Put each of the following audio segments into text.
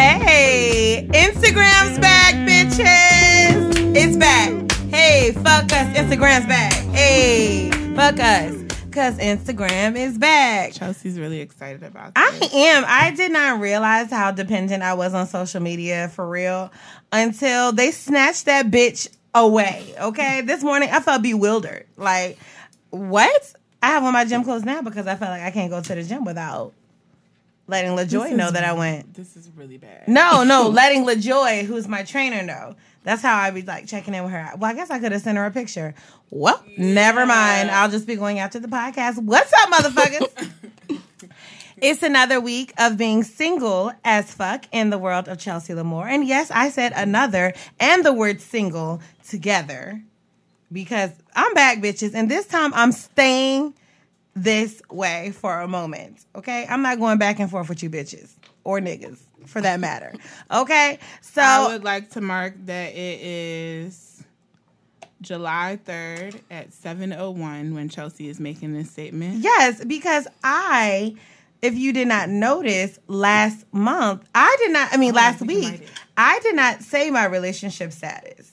Hey, Instagram's back, bitches. It's back. Hey, fuck us. Instagram's back. Hey, fuck us. Cause Instagram is back. Chelsea's really excited about I am. I did not realize how dependent I was on social media for real until they snatched that bitch away. Okay. this morning I felt bewildered. Like, what? I have on my gym clothes now because I felt like I can't go to the gym without letting LaJoy know that I went. This is really bad. No, no, letting LaJoy, who's my trainer, know. That's how I be like checking in with her. Well, I guess I could have sent her a picture. Well, never mind. I'll just be going after the podcast. What's up, motherfuckers? it's another week of being single as fuck in the world of Chelsea Lamore. And yes, I said another and the word single together because I'm back, bitches. And this time I'm staying this way for a moment. Okay? I'm not going back and forth with you bitches or niggas for that matter. Okay? So I would like to mark that it is July 3rd at 7.01 when Chelsea is making this statement. Yes, because I, if you did not notice, last month, I did not, I mean, oh, last think you might week. I did not say my relationship status.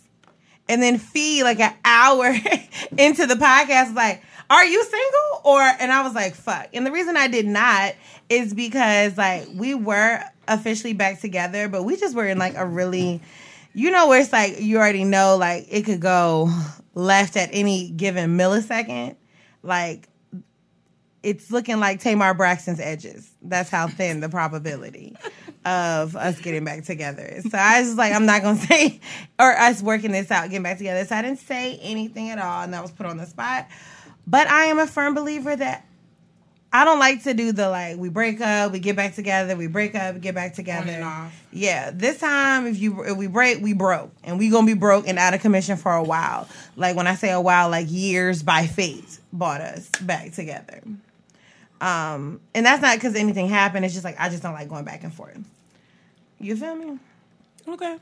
And then Fee, like an hour into the podcast, like, Are you single? Or, and I was like, Fuck. And the reason I did not is because, like, we were officially back together, but we just were in like a really, you know, where it's like, you already know, like, it could go left at any given millisecond. Like, it's looking like Tamar Braxton's edges. That's how thin the probability of us getting back together. So I was like, I'm not gonna say, or us working this out, getting back together. So I didn't say anything at all, and that was put on the spot. But I am a firm believer that I don't like to do the like we break up, we get back together, we break up, we get back together. Yeah, this time if you if we break, we broke, and we gonna be broke and out of commission for a while. Like when I say a while, like years by fate brought us back together. Um, and that's not because anything happened. It's just like I just don't like going back and forth. You feel me? Okay.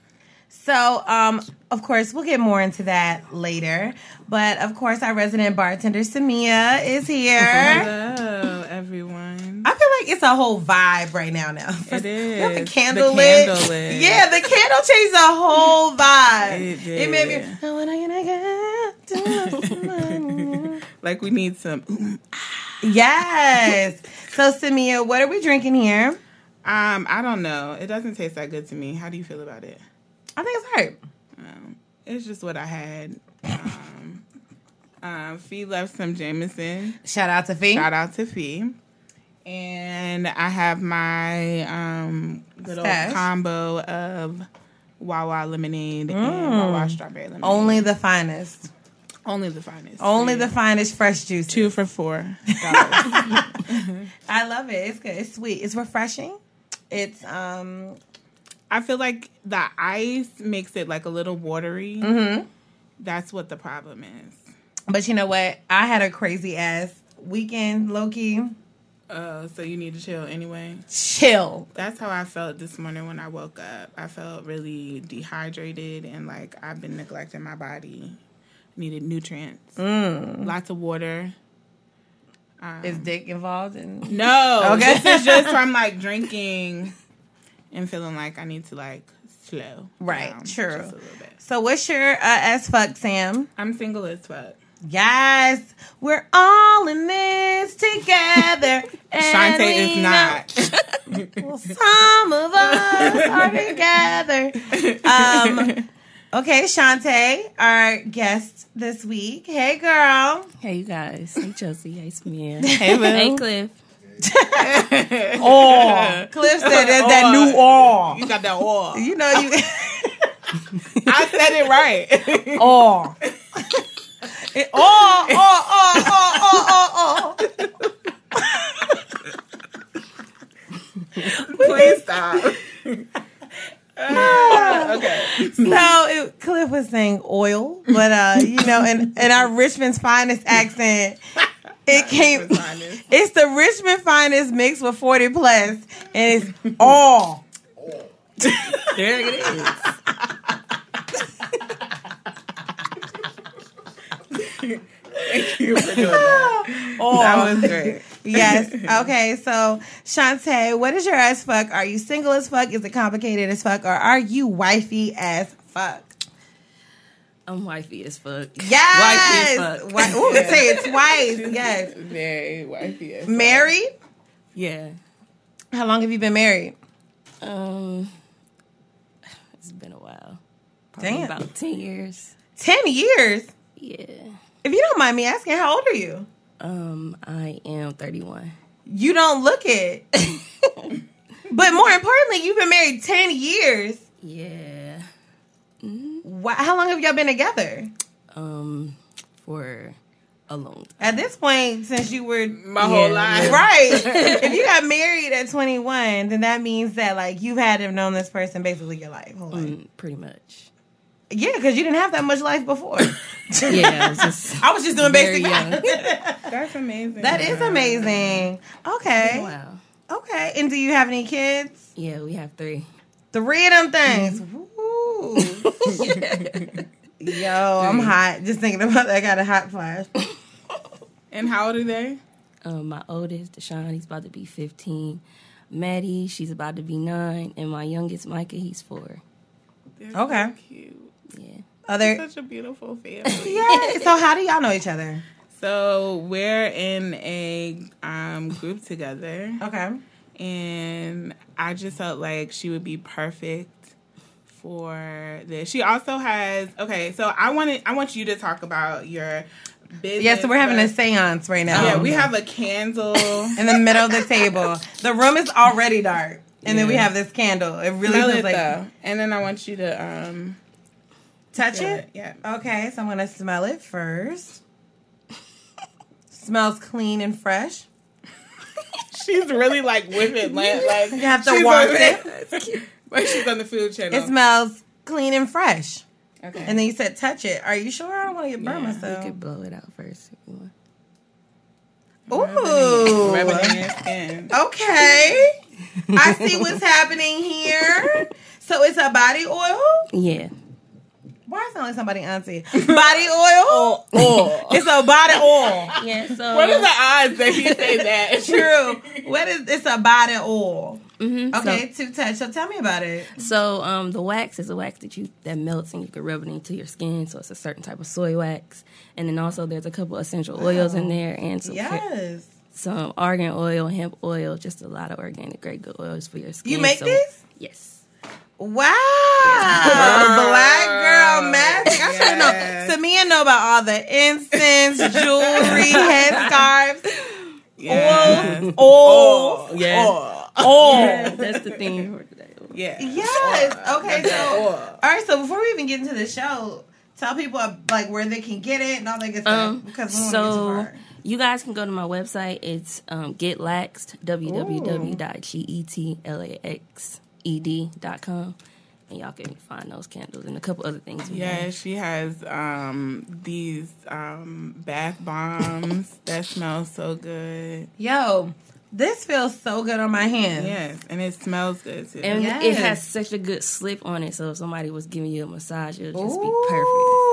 So, um, of course, we'll get more into that later. But of course, our resident bartender Samia is here. Hello, everyone. I feel like it's a whole vibe right now. Now It We have the candle, The lit. candle lit. Yeah, the candle changed the whole vibe. It made me. did. "Oh, when I gonna get to know Like we need some. yes. So, Samia, what are we drinking here? Um, I don't know. It doesn't taste that good to me. How do you feel about it? I think it's right. Um, it's just what I had. Um, um, Fee left some Jameson. Shout out to Fee. Shout out to Fee. And I have my um, little Stash. combo of Wawa lemonade and Wawa strawberry lemonade. Only the finest. only the finest. Only Three. the finest fresh juice. two for four. I love it. It's good. It's sweet. It's refreshing. It's um I feel like the ice makes it like a little watery. Mm-hmm. That's what the problem is. but you know what? I had a crazy ass weekend, Loki. Uh, so you need to chill anyway. Chill. That's how I felt this morning when I woke up. I felt really dehydrated and like I've been neglecting my body. Needed nutrients, Mm. lots of water. Is dick involved in No, Okay. this is just from like drinking and feeling like I need to like slow. Right, down true. just a little bit. So what's your uh, as fuck, Sam? I'm single as fuck. Yes, we're all in this together. and Shantae is not. Well, some of us are together. Um, okay, Shantae, our guest this week. Hey, girl. Hey, you guys. Hey, Chelsea. Hey, Samia. Hey, boo. Hey, Cliff. Oh, Cliff said that, that new all. You got that oil. You know you. I said it right. Oh. It, oh, oh, oh, oh, oh, oh, oh. Please stop. Okay. So it, Cliff was saying oil, but uh, you know, in, in our Richmond's finest accent, it came. It's the Richmond finest mixed with forty plus, and it's all. There it is. Thank you for doing that. all. That was great. yes. Okay. So, Shantae, what is your as fuck? Are you single as fuck? Is it complicated as fuck? Or are you wifey as fuck? I'm wifey as fuck. Yes. Wifey as fuck. Wi- Ooh, say it twice. Yes. Very wifey. as Married? Yeah. How long have you been married? Um, it's been a while. Probably Damn. About 10 years. 10 years. Yeah. If you don't mind me asking, how old are you? Um, I am 31. You don't look it. but more importantly, you've been married 10 years. Yeah. Wow. How long have y'all been together? Um, for a long time. At this point, since you were My whole Yeah, life. right, if you got married at 21, then that means that like you've had to have known this person basically your life, whole life. Mm, pretty much. Yeah, because you didn't have that much life before. Yeah, it's just I was just doing basic young. math. That's amazing. that is amazing. Okay, Wow. okay. And do you have any kids? Yeah, we have three. Three of them things. Woo. Yo, I'm hot. Just thinking about that. I got a hot flash. And how old are they? Um, my oldest, Deshaun, he's about to be 15. Maddie, she's about to be nine, and my youngest, Micah, he's four. They're Okay. So cute. Yeah. Other. Such a beautiful family. Yeah. So how do y'all know each other? So we're in a um, group together, Okay. and I just felt like she would be perfect for this. She also has okay. So I wanted I want you to talk about your business. Yeah. So we're having a seance right now. Yeah, we have a candle. in the middle of the table. The room is already dark, and then we have this candle. It really Smell feels it like though, and then I want you to um touch feel it. Yeah. Okay, so I'm gonna smell it first. Smells clean and fresh. She's really like with it, like, like You have to wash it. But she's on the food channel. It smells clean and fresh. okay. And then you said touch it. Are you sure? I don't want to get burned Yeah, we We myself. could blow it out first if. Ooh. Rub in your skin. Okay. I see what's happening here. So it's a body oil. Yeah. Why it sound like somebody auntie? Body oil. Oh, oh. It's a body oil. Yeah, so. What are the odds that you say that? True. What is it's a body oil? Mhm, Okay, two touch. So tell me about it. So um, the wax is a wax that you that melts and you can rub it into your skin. So it's a certain type of soy wax, and then also there's a couple essential oils in there and some Yes. some argan oil, hemp oil, just a lot of organic great good oils for your skin. You make So- this? Yes. Wow. Black girl magic. I should know. Yes. Samia know about all the incense, jewelry, headscarves, Yes. oil, oil, Yeah. That's the theme for today. Yeah. Yes. Okay. So, oil. all right. So before we even get into the show, tell people uh, like where they can get it and all that good stuff Um, because we want to so get too you guys can go to my website. It's um, getlaxed, www.getlaxed.com. And y'all can find those candles and a couple other things. Yeah, have. she has um these um bath bombs that smell so good. Yo, this feels so good on my hands. Yes, and it smells good too. And Yes. it has such a good slip on it, so if somebody was giving you a massage, it would just be perfect.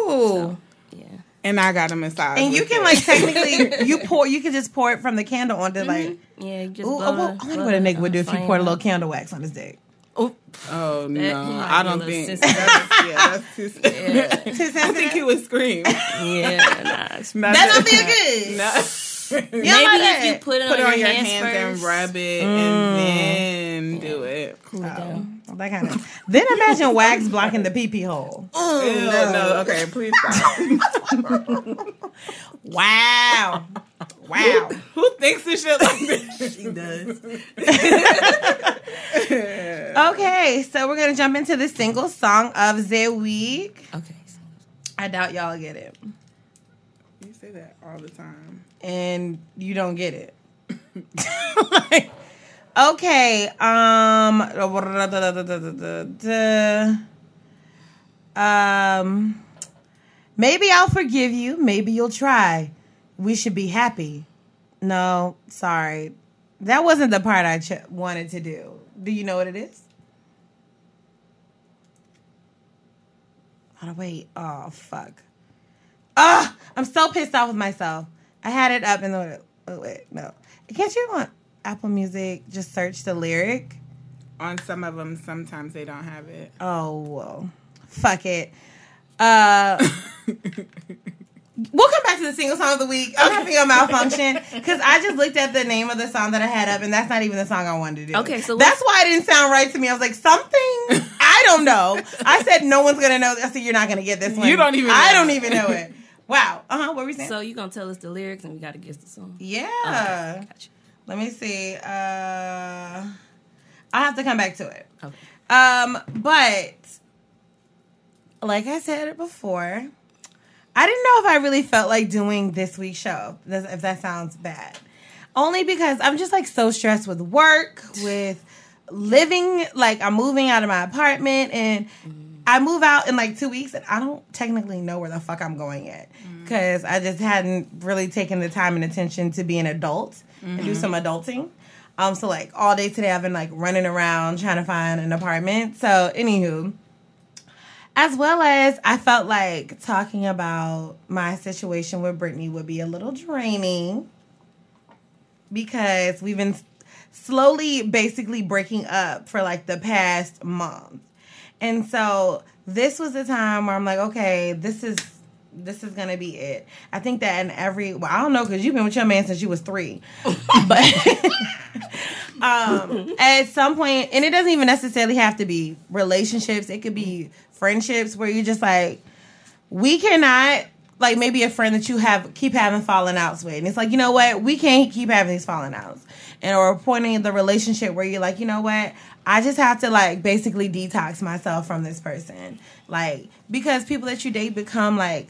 So, yeah. And I got a massage. And you can it. like technically you pour you can just pour it from the candle onto mm-hmm. like Yeah, you just ooh, blow oh, well, I wonder what a nigga would do if you flame poured a little out. candle wax on his dick. Oh, Oh no, he might I be a don't think. sensitive. That's, yeah, that's too. yeah. Too I think sensitive? he would scream. yeah, nah, it's- That don't feel good. No. You Maybe if you put it Put on, it on your, your hands, hands and first, rub it, Mm. and then do it. cool it down. Well, that kind of. Then imagine wax blocking the pee pee hole. Ew, no. okay, please stop. Wow. Wow. Who thinks this shit like this? She does. okay, so we're gonna jump into the single song of the week. Okay. I doubt y'all get it, You say that all the time. And you don't get it. Like, okay. Um. Um, maybe I'll forgive you. Maybe you'll try. We should be happy. No, sorry. That wasn't the part I ch- wanted to do. Do you know what it is? Oh, wait. Oh, fuck. Ah, I'm so pissed off with myself. I had it up in the. Oh, wait, no. Can't you on Apple Music just search the lyric? On some of them, sometimes they don't have it. Oh, well. Fuck it. Uh. We'll come back to the single song of the week. I'm having a malfunction because I just looked at the name of the song that I had up, and that's not even the song I wanted to do. Okay, so that's why it didn't sound right to me. I was like, something I don't know. I said no one's gonna know. I said you're not gonna get this one. You don't even I know. don't even know it. Wow. Uh huh. What were we saying? So you gonna tell us the lyrics and we gotta guess the song. yeah. Okay, gotcha. Let me see. Uh, I'll have to come back to it. Okay. Um, but like I said before, I didn't know if I really felt like doing this week's show. If if that sounds bad, only because I'm just like so stressed with work, with living. Like I'm moving out of my apartment, and I move out in like two weeks, and I don't technically know where the fuck I'm going yet because I just hadn't really taken the time and attention to be an adult and do some adulting. Um, so like all day today, I've been like running around trying to find an apartment. So, anywho, as well as I felt like talking about my situation with Brittany would be a little draining because we've been slowly basically breaking up for like the past month. And so this was the time where I'm like, okay, this is this is gonna be it. I think that in every well, I don't know because you've been with your man since you was three, but um, at some point, and it doesn't even necessarily have to be relationships. It could be friendships where you're just like, we cannot like maybe a friend that you have keep having falling outs with, and it's like, you know what, we can't keep having these falling outs, and or pointing in the relationship where you're like, you know what, I just have to like basically detox myself from this person, like because people that you date become like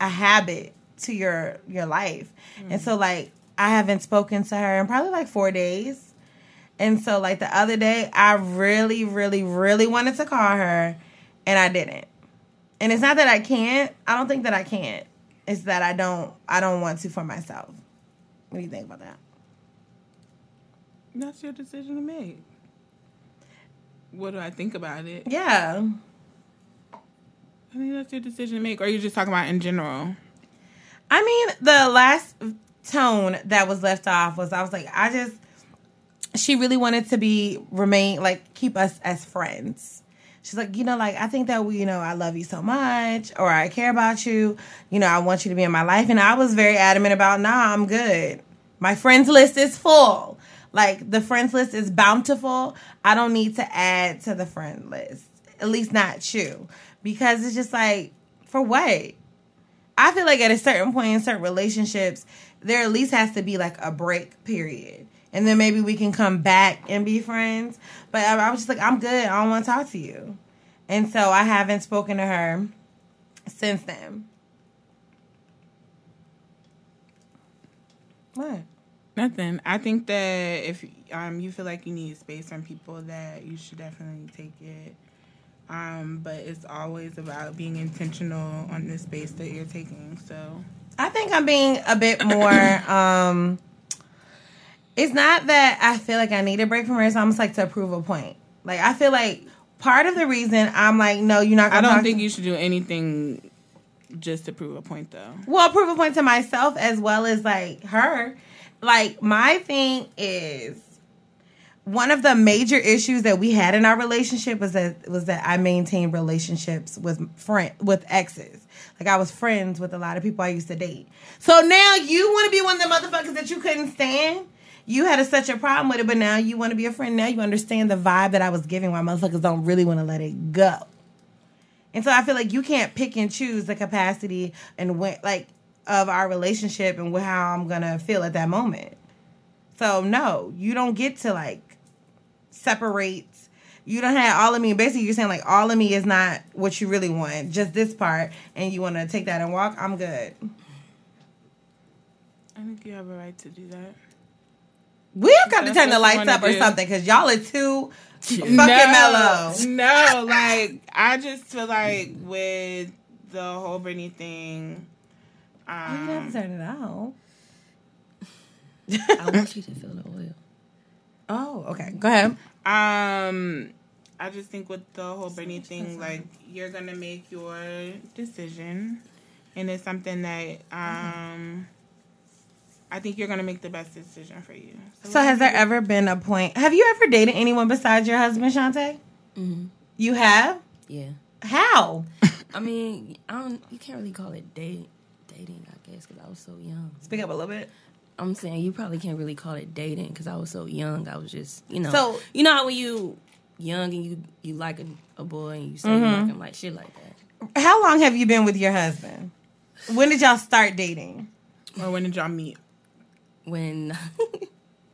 a habit to your your life, and mm. so like I haven't spoken to her in probably like four days. And so, like the other day, I really, really, really wanted to call her, and I didn't. And it's not that I can't. I don't think that I can't. It's that I don't. I don't want to for myself. What do you think about that? That's your decision to make. What do I think about it? Yeah. I think that's your decision to make. Or are you just talking about in general? I mean, the last tone that was left off was I was like, I just. She really wanted to be remain like keep us as friends. She's like, you know, like I think that we, you know, I love you so much, or I care about you. You know, I want you to be in my life, and I was very adamant about, nah, I'm good. My friends list is full. Like the friends list is bountiful. I don't need to add to the friend list, at least not you, because it's just like, for what? I feel like at a certain point in certain relationships, there at least has to be like a break period. And then maybe we can come back and be friends. But I, I was just like, I'm good. I don't want to talk to you. And so I haven't spoken to her since then. What? Nothing. I think that if um you feel like you need space from people, that you should definitely take it. Um, but it's always about being intentional on the space that you're taking. So I think I'm being a bit more. um It's not that I feel like I need a break from her. It's almost like to prove a point. Like I feel like part of the reason I'm like, no, you're not. I don't think to- you should do anything just to prove a point, though. Well, prove a point to myself as well as like her. Like my thing is one of the major issues that we had in our relationship was that was that I maintained relationships with friend with exes. Like I was friends with a lot of people I used to date. So now you want to be one of the motherfuckers that you couldn't stand. You had a, such a problem with it, but now you want to be a friend. Now you understand the vibe that I was giving. Why motherfuckers don't really want to let it go. And so I feel like you can't pick and choose the capacity and when, like of our relationship and how I'm gonna feel at that moment. So no, you don't get to like separate. You don't have all of me. Basically, you're saying like all of me is not what you really want, just this part, and you want to take that and walk. I'm good. I think you have a right to do that. We have got to turn the lights up or do. something because y'all are too fucking no, mellow. No, like I just feel like with the whole Britney thing. You have Um, to turn it out. I want you to feel the oil. Oh, okay. Go ahead. Um, I just think with the whole Britney thing, like you're gonna make your decision, and it's something that um, I think you're gonna make the best decision for you. So, has there ever been a point? Have you ever dated anyone besides your husband, Shantae? hmm You have? Yeah. How? I mean, I don't. You can't really call it date dating, I guess, because I was so young. Speak up a little bit. I'm saying you probably can't really call it dating because I was so young. I was just, you know, So- you know how when you young and you you like a, a boy and you say you like mm-hmm. him like shit like that. How long have you been with your husband? When did y'all start dating? or when did y'all meet? When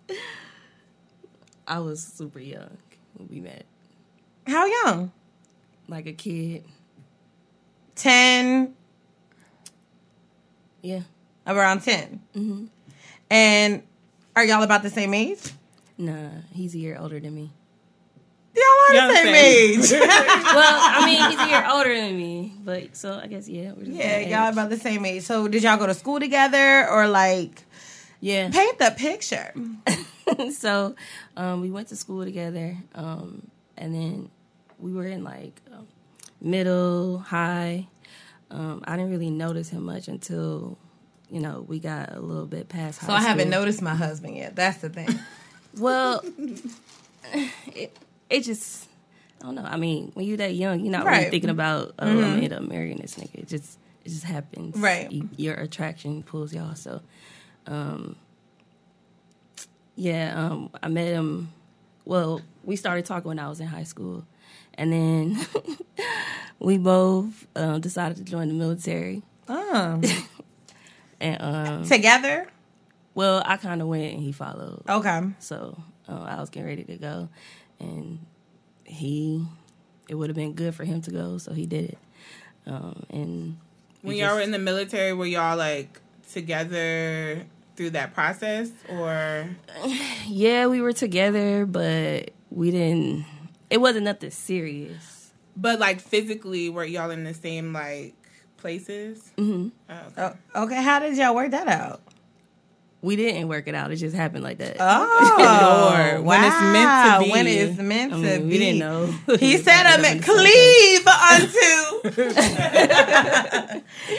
I was super young when we met, How young? like a kid. 10, Yeah. around 10. hmm And are y'all about the same age? Nah, he's a year older than me. Y'all are Y'all the the same same. age. Well, I mean, he's a year older than me, but so I guess yeah, we're the yeah, y'all age. about the same age. So did y'all go to school together or like yeah. paint the picture? so um, we went to school together, um, and then we were in like um, middle, high. Um, I didn't really notice him much until you know we got a little bit past high school. So I haven't noticed my husband yet. That's the thing. Well, it, it just I don't know. I mean, when you're that young, you're not Right. really thinking about oh, I'm gonna end up marrying this nigga. It just it just happens. Right. You, your attraction pulls y'all. So, um, yeah, um, I met him. Well, we started talking when I was in high school, and then we both um, decided to join the military. um, And um, together? well, I kind of went and he followed. Okay. So uh, I was getting ready to go, and he, it would have been good for him to go, so he did it. Um, and we When y'all were in the military, were y'all like together through that process, or yeah, we were together, but we didn't. It wasn't nothing serious. but like physically, were y'all in the same like places? hmm Oh, okay. Oh, okay. How did y'all work that out? We didn't work it out. It just happened like that. Oh, Lord, when it's meant to wow. be. When it's meant I to mean, be. we didn't know. He said, "I'm I'm at cleave unto,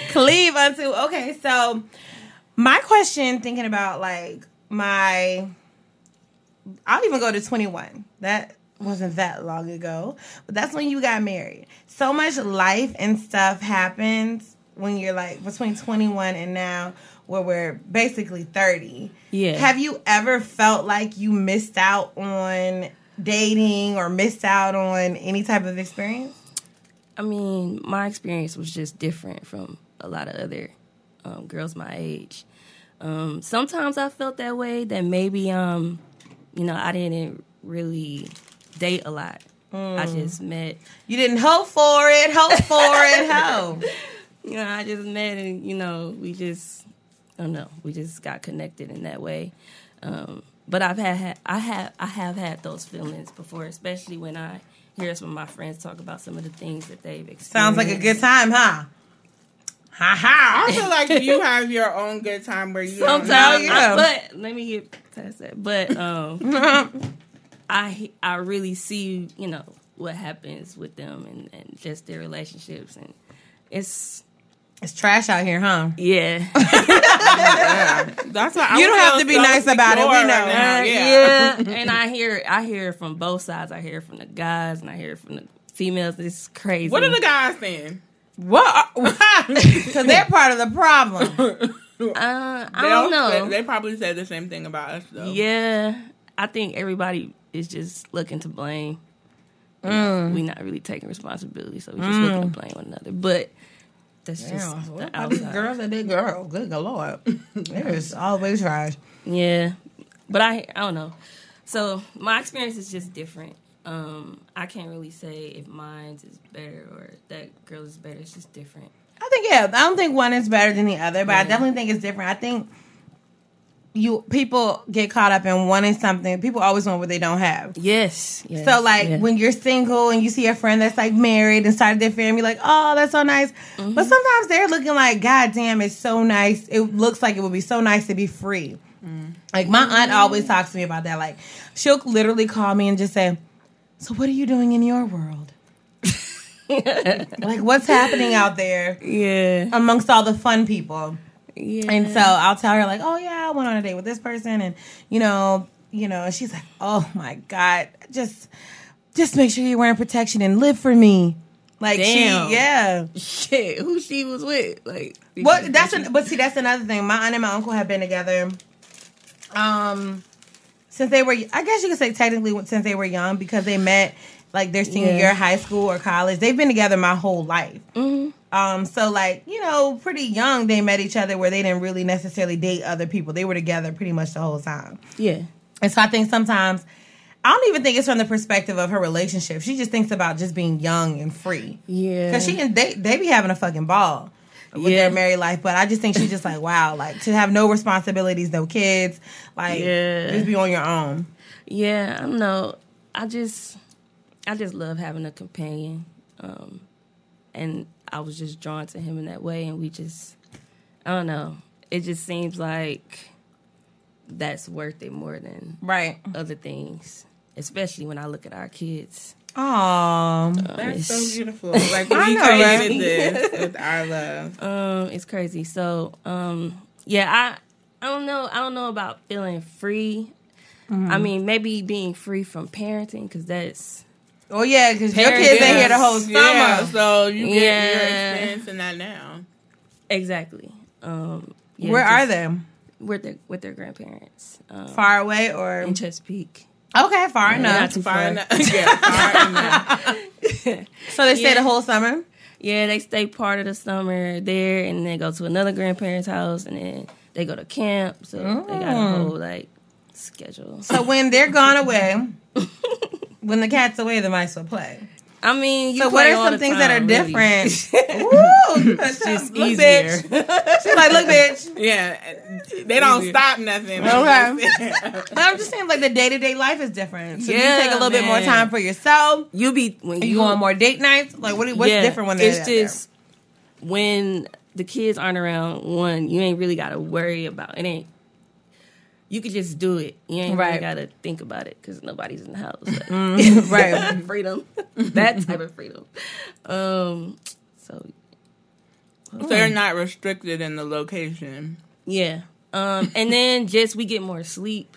cleave unto." Okay, so my question, thinking about like my, I'll even go to 21. That wasn't that long ago, but that's when you got married. So much life and stuff happens when you're like between 21 and now, where we're basically 30. Yeah. Have you ever felt like you missed out on dating or missed out on any type of experience? I mean, my experience was just different from a lot of other um, girls my age. Um, sometimes I felt that way that maybe, um, you know, I didn't really date a lot. I just met, You didn't hope for it, hope for it, hope. you know, I just met and, you know, we just, I don't know, we just got connected in that way. Um, but I've had, had, I have, I have had those feelings before, especially when I hear some of my friends talk about some of the things that they've experienced. Sounds like a good time, huh? Ha ha. I feel like you have your own good time where you don't Sometimes, know. yeah. I- but let me get past that. But um, I I really see you know what happens with them and, and just their relationships and it's It's trash out here, huh? yeah That's why I You don't have to be nice about it. We know. right now. Yeah. yeah and I hear I hear from both sides. I hear from the guys and I hear from the females. It's crazy. What are the guys saying? What? Because they're part of the problem. Uh, I They don't say- know. They probably said the same thing about us though. Yeah, I think everybody is just looking to blame. Mm. We not really taking responsibility, so we're just looking to blame one another. But that's just Yeah, the what about these girls and they girl. Good lord. There's always trash. Yeah, but I I don't know. So my experience is just different. Um, I can't really say if mine's is better or that girl is better. It's just different. I think yeah. I don't think one is better than the other, but I definitely think it's different. I think you people get caught up in wanting something. People always want what they don't have. Yes. yes, So like yeah. when you're single and you see a friend that's like married and started their family, like, oh, that's so nice. Mm-hmm. But sometimes they're looking like, God damn, it's so nice. It looks like it would be so nice to be free. Mm. Like my aunt always talks to me about that. Like she'll literally call me and just say, So what are you doing in your world? like what's happening out there yeah, amongst all the fun people? Yeah. And so I'll tell her like, "Oh yeah, I went on a date with this person, and you know, you know." She's like, "Oh my god, just, just make sure you're wearing protection and live for me." Like Damn. she, yeah. shit, who she was with? Like, What? That's an, but see, that's another thing. My aunt and my uncle have been together, um, since they were. I guess you could say technically since they were young because they met like their senior Yeah. year of high school or college. They've been together my whole life. Um, so like you know, pretty young they met each other where they didn't really necessarily date other people. They were together pretty much the whole time. yeah, And so I think sometimes I don't even think it's from the perspective of her relationship. She just thinks about just being young and free. yeah. Cause she and they they be having a fucking ball with Yeah. their married life. But I just think she's just like wow, like to have no responsibilities, no kids, like Yeah. just be on your own. Yeah, I don't know. I just, I just love having a companion, um, and I was just drawn to him in that way, and we just, I don't know. It just seems like that's worth it more than Right. other things, especially when I look at our kids. Oh, That's so beautiful. Like we I know, created right? this with our love. Um, it's crazy. So, um, yeah, I, I don't know. I don't know about feeling free. I mean, maybe being free from parenting because that's oh yeah, because your kids ain't here the whole summer. Yeah, so you get you're Yeah. experiencing that now. exactly. Um, yeah, Where are just- they? with their with their grandparents um, Far away or in Chesapeake. okay? Far enough. not too Far far. enough. yeah, far enough. So they stay Yeah. the whole summer. Yeah, they stay part of the summer there, and then go to another grandparent's house, and then they go to camp. So they got a whole like schedule. So when they're gone away, when the cat's away, the mice will play. I mean, you So what are all some the things that are really. different? Woo! It's just Look, easier. bitch. She's like, look, bitch. Yeah, they don't stop nothing. Okay. But I'm just saying, like the day to day life is different. So Yeah, you take a little bit more time for yourself. You be when you you go on more date nights? Like what? What's Yeah, different when they're it's just when the kids aren't around. One, you ain't really got to worry about it. Ain't you could just do it. You ain't Right. really got to think about it because nobody's in the house. there? right? freedom, that type of freedom. Um, so So they're not restricted in the location. yeah. Um, and then just we get more sleep.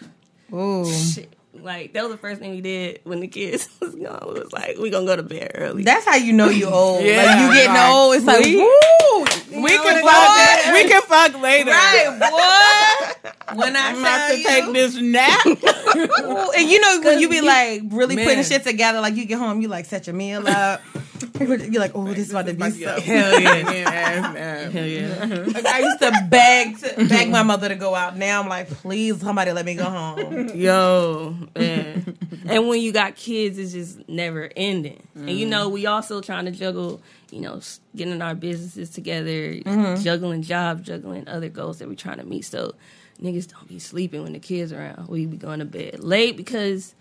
Ooh. Shit. Like that was the first thing we did when the kids was gone. We was like, we gonna go to bed early. That's how you know you old. Yeah. like you getting Like, old. It's like we- We can fuck. We can fuck later. Right, boy. When I I'm about to you, take this nap. And you know when you be you- like really Man. putting shit together, like you get home, you like set your meal up. You're like, oh, this is about to be so. Hell yeah. Hell yeah. Like, I used to beg to beg my mother to go out. Now I'm like, please, somebody let me go home. Yo, man. and when you got kids, it's just never ending. And you mm. know, we also trying to juggle, you know, getting our businesses together, mm-hmm. juggling jobs, juggling other goals that we're trying to meet. So niggas don't be sleeping when the kids around. We be going to bed late because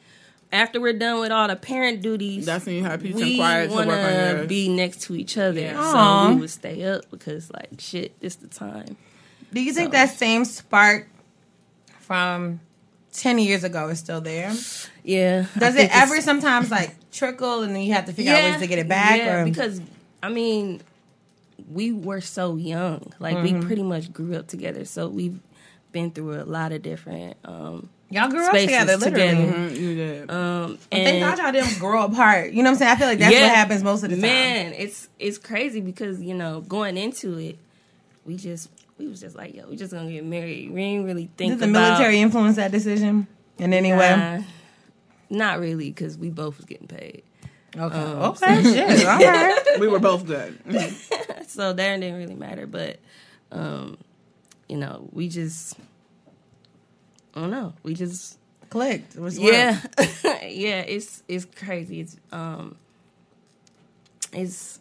after we're done with all the parent duties, That's when you have peace and quiet to work on want to yours. be next to each other. Yeah. Aw. So we would stay up because, like, shit, this the time. Do you think that same spark from ten years ago is still there? Yeah. I Does it ever sometimes like trickle and then you have to figure out ways to get it back? Yeah, or? because I mean, we were so young. Like Mm-hmm. we pretty much grew up together, so we've been through a lot of different um, y'all grew up spaces together, literally. together. Mhm, You did. Um, Thank and God y'all didn't grow apart. You know what I'm saying? I feel like that's Yeah. what happens most of the time. man, it's it's crazy because you know going into it, we just we was just like yo, we just gonna get married. We ain't really think Did the about military influence that decision in any way? Not really because we both was getting paid. Okay. Um, okay. Shit. All right. we were both good. so that didn't really matter. But um, you know, we just I don't know. We just Clicked. It was yeah, yeah. It's it's crazy. It's um, it's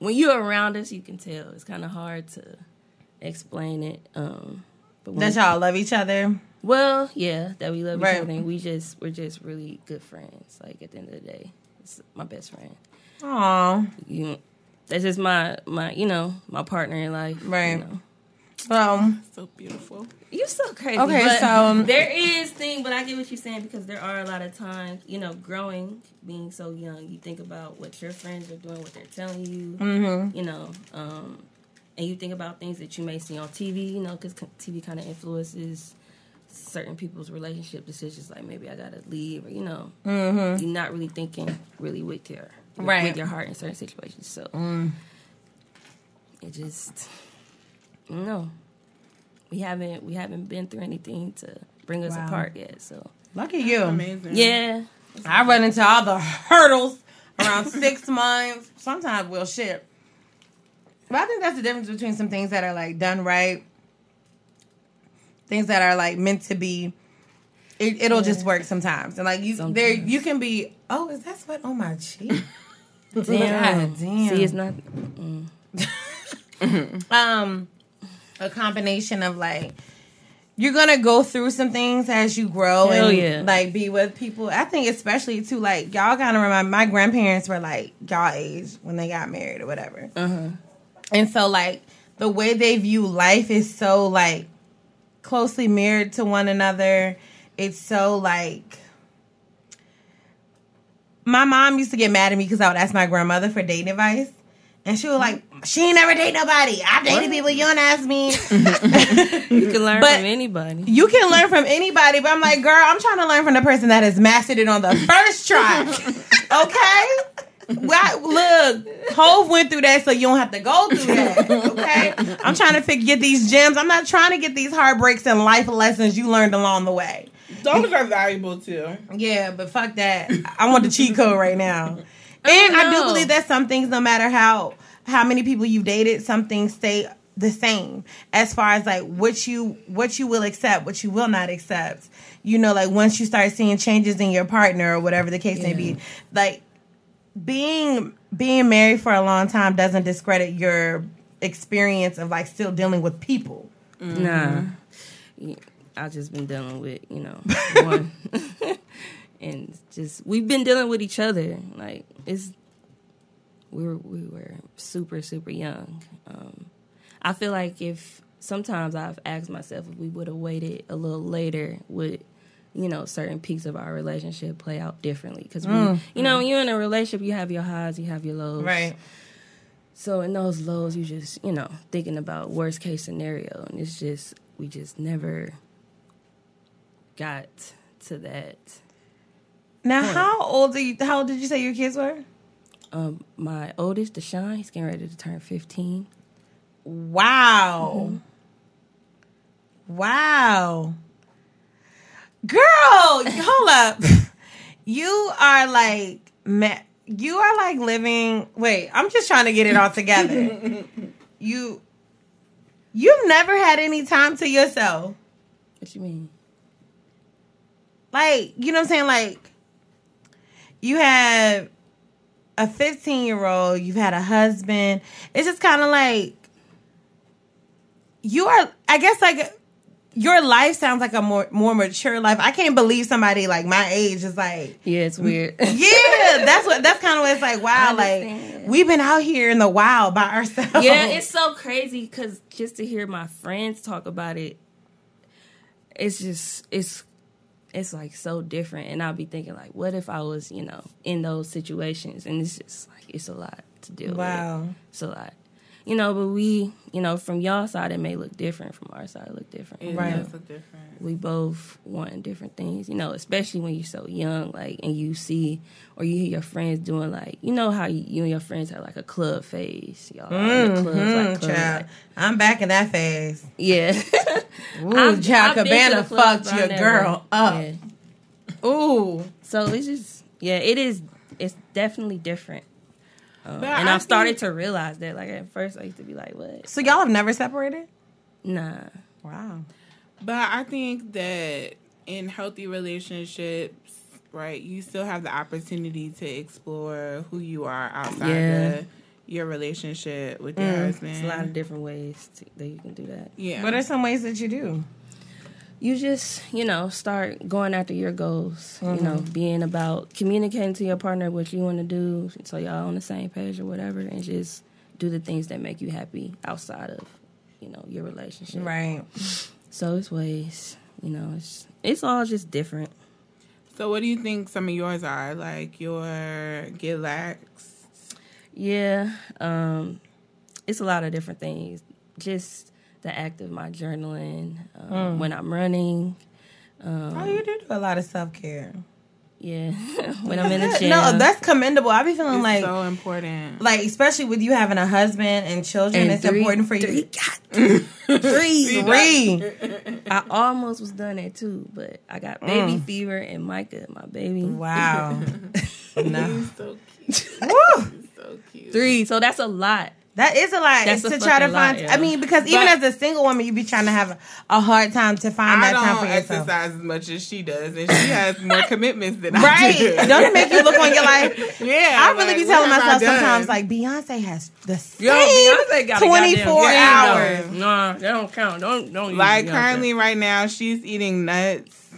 when you're around us, you can tell. It's kind of hard to explain it. Um, but That y'all love each other. Well, yeah, that we love Right. each other. And we just we're just really good friends. Like at the end of the day, it's my best friend. Aw. You, that's just my my you know my partner in life. Right. You know. So So beautiful. You're so crazy. Okay, but so, um, there is thing, but I get what you're saying because there are a lot of times, you know, growing, being so young, you think about what your friends are doing, what they're telling you, Mm-hmm. you know, um, and you think about things that you may see on TV, you know, because TV kind of influences certain people's relationship decisions. Like maybe I gotta leave, or you know, you're not really thinking really with your Mm-hmm. Right. Mm. with your heart in certain situations. So it just no we haven't we haven't been through anything to bring us Wow. apart yet so lucky you. Amazing. yeah I run into all the hurdles around six months. Sometimes we'll ship. But I think that's the difference between some things that are like done right, things that are like meant to be. It, it'll just work sometimes, and like you, there you can be. Oh, is that sweat on my cheek? damn God damn. see it's not um a combination of like you're gonna go through some things as you grow Hell and yeah. like be with people. I think especially too like y'all kind of remind my grandparents were like y'all age when they got married or whatever, uh-huh and so like the way they view life is so like closely mirrored to one another. It's so like my mom used to get mad at me because I would ask my grandmother for dating advice. And she was like, she ain't never date nobody. I dated people you don't ask me. you can learn But- from anybody you can learn from anybody, but I'm like, girl, I'm trying to learn from the person that has mastered it on the first try. Okay? Well, look, Hove went through that, so you don't have to go through that. Okay? I'm trying to fig- get these gems. I'm not trying to get these heartbreaks and life lessons you learned along the way. Those are valuable too. Yeah, but fuck that. I want the cheat code right now. Oh, and I do believe that some things, no matter how how many people you've dated, some things stay the same as far as like what you what you will accept, what you will not accept. You know, like once you start seeing changes in your partner or whatever the case may be, like being being married for a long time doesn't discredit your experience of like still dealing with people. nah. Yeah, i just been dealing with you know one. And just we've been dealing with each other. Like it's we were we were super super young. Um i feel like if sometimes i've asked myself if we would have waited a little later would you know certain peaks of our relationship play out differently because we mm, you know when mm. you're in a relationship you have your highs you have your lows Right. so in those lows, you just you know thinking about worst case scenario, and it's just we just never got to that. Now, how old are you? How old did you say your kids were? Um, my oldest, Deshaun, he's getting ready to turn fifteen. Wow. Mm-hmm. Wow. Girl, hold up. You are like you are like living wait, I'm just trying to get it all together. you you've never had any time to yourself. What you mean? Like, you know what I'm saying? Like you have a 15 year old, you've had a husband. It's just kind of like you are. I guess like your life sounds like a more more mature life. I can't believe somebody like my age is like. Yeah, it's weird. Yeah, that's what. That's kind of what it's like. Wow, like we've been out here in the wild by ourselves. yeah, it's so crazy because just to hear my friends talk about it, it's just it's it's like so different. And I'll be thinking like, what if I was you know in those situations? And it's just like it's a lot to deal Wow. with. Wow, it's a lot. You know, but we, you know, from y'all side it may look different. From our side, it look different. It Right. does look different. we both want different things, you know, especially when you're so young, like, and you see or you hear your friends doing, like, you know, how you, you and your friends have like a club phase, y'all. the clubs, like, mm-hmm, like- I'm back in that phase. yeah. Ooh, I've- Jack I've Cabana fucked your girl up. Yeah. Ooh. So it's just, yeah, it is, it's definitely different. Oh. But and I I've started to realize that, like, at first I used to be like, what? So y'all have never separated? Nah. Wow. But I think that in healthy relationships, right, you still have the opportunity to explore who you are outside Yeah. of your relationship with your husband. It's a lot of different ways to, that you can do that. yeah. What are some ways that you do? You just you know start going after your goals. You know, Mm-hmm. being about communicating to your partner what you want to do, so y'all on the same page or whatever, and just do the things that make you happy outside of you know your relationship. Right. So it's ways. You know, it's it's all just different. So, what do you think some of yours are? Like your get lax? Yeah, um, it's a lot of different things. Just the act of my journaling um, mm. when I'm running. Um, oh, you do do a lot of self care. Yeah, when I'm in the gym. No, that's commendable. I be feeling It's like, so important. like especially with you having a husband and children, And it's three- important for you. Three, three. I almost was done at two, but I got mm. baby fever and Micah, my baby. Wow. no. so cute. Woo. So cute. Three, so that's a lot. That is a lot That's to a try to fucking lot, find. yeah. I mean, because even But- as a single woman, you'd be trying to have a, a hard time to find I that time for yourself. I don't for exercise as much as she does, and she has more commitments than I Right? do. Don't it make you look on your life? Yeah, I really like, be telling what have I myself sometimes, like Beyonce has the same Yo, Beyonce got 24 hours. game, though. Nah, that don't count. Don't don't use Like Beyonce. currently, right now, she's eating nuts,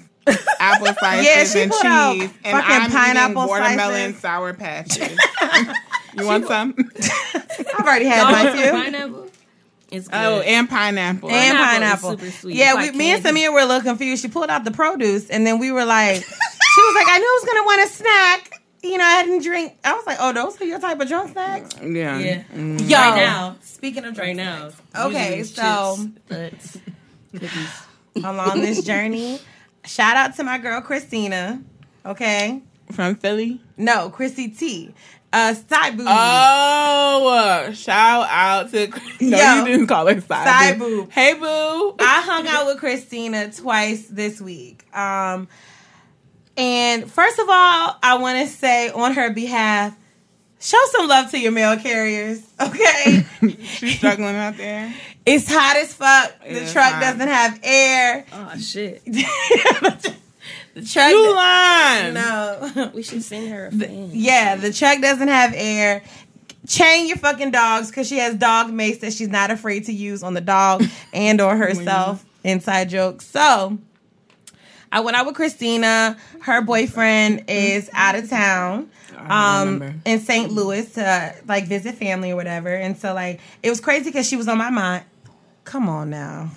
apple slices, Yeah, she and cheese, and I'm pineapple eating watermelon slices. sour patches. you want some? I've already had Oh, my few. pineapple. It's good. oh, and pineapple. and Pineapple pineapple. super sweet. Yeah, It's we, me and candy. Samia were a little confused. She pulled out the produce, and then we were like, she was like, I knew I was gonna want a snack. You know, I didn't drink. I was like, oh, those are your type of drunk snacks. yeah. yeah. Mm. Yo, Right now. speaking of drunk Right now. Okay, so- chips, nuts, along this journey, shout out to my girl Christina. Okay, From Philly. no, Chrissy T. Uh, side boob. Oh, uh, shout out to. No, Yo. you didn't call her side, Side boo. boob. Hey, boo. I hung out with Christina twice this week. Um, and first of all, I want to say on her behalf, show some love to your mail carriers, okay? She's struggling out there. it's hot as fuck. The truck hot. doesn't have air. Oh shit. the truck. You lying. no. We should send her a fan. Yeah, the truck doesn't have air. Chain your fucking dogs because she has dog mace that she's not afraid to use on the dog and or herself. Inside joke. So I went out with Christina. Her boyfriend is out of town. Um, in St. Louis to like visit family or whatever, and so like it was crazy because she was on my mind. Come on now,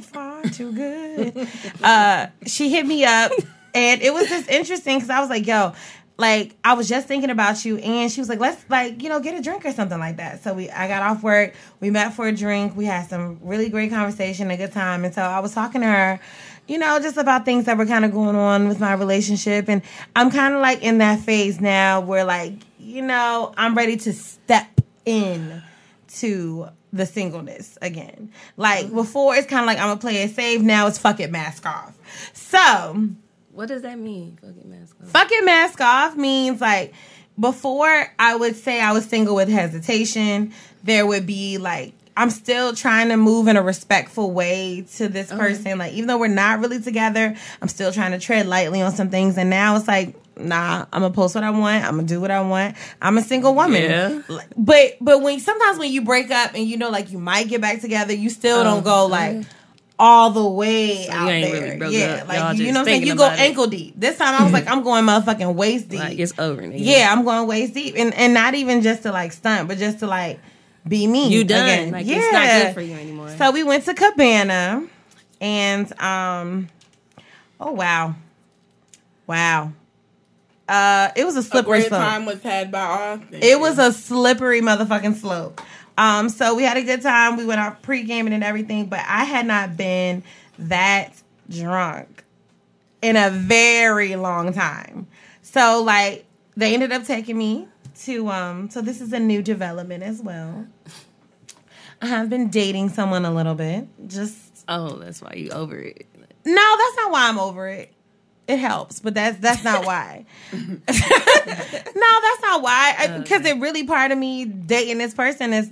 Far too good. uh, she hit me up, and it was just interesting because I was like, "Yo, like I was just thinking about you," and she was like, "Let's like you know get a drink or something like that." So we, I got off work, we met for a drink, we had some really great conversation, a good time, and so I was talking to her. You know, just about things that were kind of going on with my relationship. And I'm kind of like in that phase now where, like, you know, I'm ready to step in to the singleness again. Like mm-hmm. before, it's kind of like I'm gonna play it safe. Now it's fuck it, mask off. So What does that mean? Fucking mask off. fuck it, mask off means like before I would say I was single with hesitation. There would be like I'm still trying to move in a respectful way to this person. Like even though we're not really together, I'm still trying to tread lightly on some things. And now it's like, nah, I'm gonna post what I want. I'm gonna do what I want. I'm a single woman. Yeah. But but when sometimes when you break up and you know like you might get back together, you still don't go like all the way you out there. really yeah, up. like Y'all you know what I'm saying. You go it. ankle deep. This time I was like, I'm going motherfucking waist deep. Like it's over. Nigga. Yeah, I'm going waist deep, and and not even just to like stunt, but just to like be me. You done. Again. Like yeah. it's not good for you anymore. So we went to Cabana, and um, oh wow, wow, uh, it was a A slippery great slope. time was had by all. It was a slippery motherfucking slope. Um, so we had a good time. We went out pre gaming and everything, but I had not been that drunk in a very long time. So like they ended up taking me to um so this is a new development as well. I have been dating someone a little bit. Just oh, that's why you over it. no, that's not why I'm over it. It helps, but that's that's not why. no, that's not why. Because it really part of me dating this person is,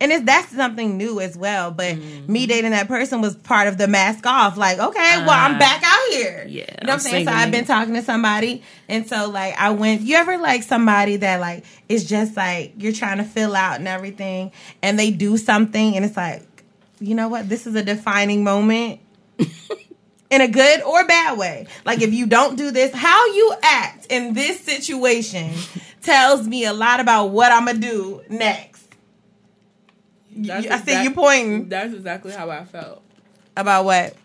and it's that's something new as well. But Mm-hmm. me dating that person was part of the mask off. Like, okay, well, I'm Ah. back out here. Yeah, you know what I'm I'm saying. So I've been talking to somebody, and so like I went. You ever like somebody that like is just like you're trying to fill out and everything, and they do something, and it's like, you know what? This is a defining moment in a good or bad way. Like if you don't do this, how you act in this situation tells me a lot about what I'm gonna do next. That's I see you pointing That's exactly how I felt about what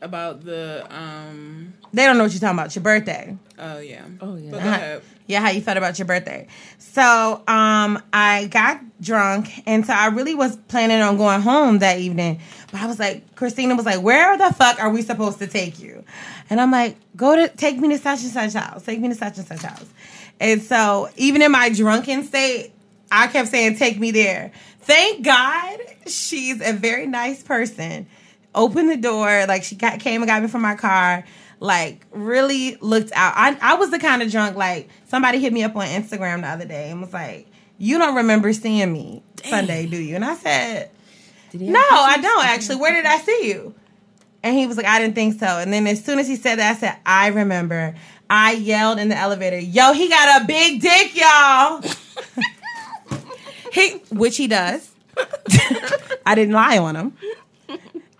about the. um they don't know what you're talking about. Your birthday. Oh yeah. Oh, yeah. But go ahead. Yeah, how you felt about your birthday. So, um, I got drunk, and so I really was planning on going home that evening. But I was like, Christina was like, "Where the fuck are we supposed to take you?" And I'm like, "Go to take me to such and such house. Take me to such and such house." And so, even in my drunken state, I kept saying, "Take me there." Thank God, she's a very nice person. Opened the door, like she got, came and got me from my car like really looked out. I I was the kind of drunk like somebody hit me up on Instagram the other day and was like, "You don't remember seeing me Sunday, do you?" And I said, "No, I don't actually. Where did I see you?" And he was like, "I didn't think so." And then as soon as he said that, I said, "I remember." I yelled in the elevator, "Yo, he got a big dick, y'all!" he, which he does. I didn't lie on him.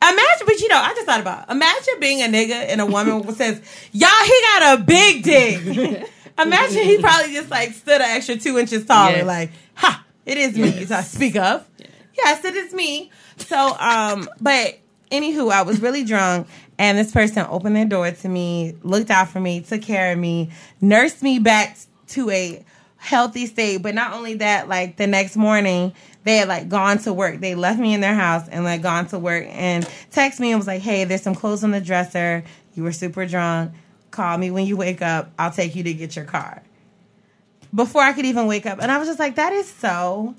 Imagine, but you know, I just thought about imagine being a nigga and a woman says, "Y'all, he got a big dick." Imagine he probably just like stood an extra two inches taller, Yes. like, "Ha, it is me." So I speak of. Yes, it is me. So, um, but anywho, I was really drunk, and this person opened their door to me, looked out for me, took care of me, nursed me back to a healthy state. But not only that, like the next morning, they had like gone to work. They left me in their house and like gone to work and text me and was like, "Hey, there's some clothes on the dresser. You were super drunk. Call me when you wake up. I'll take you to get your car." Before I could even wake up, and I was just like, "That is so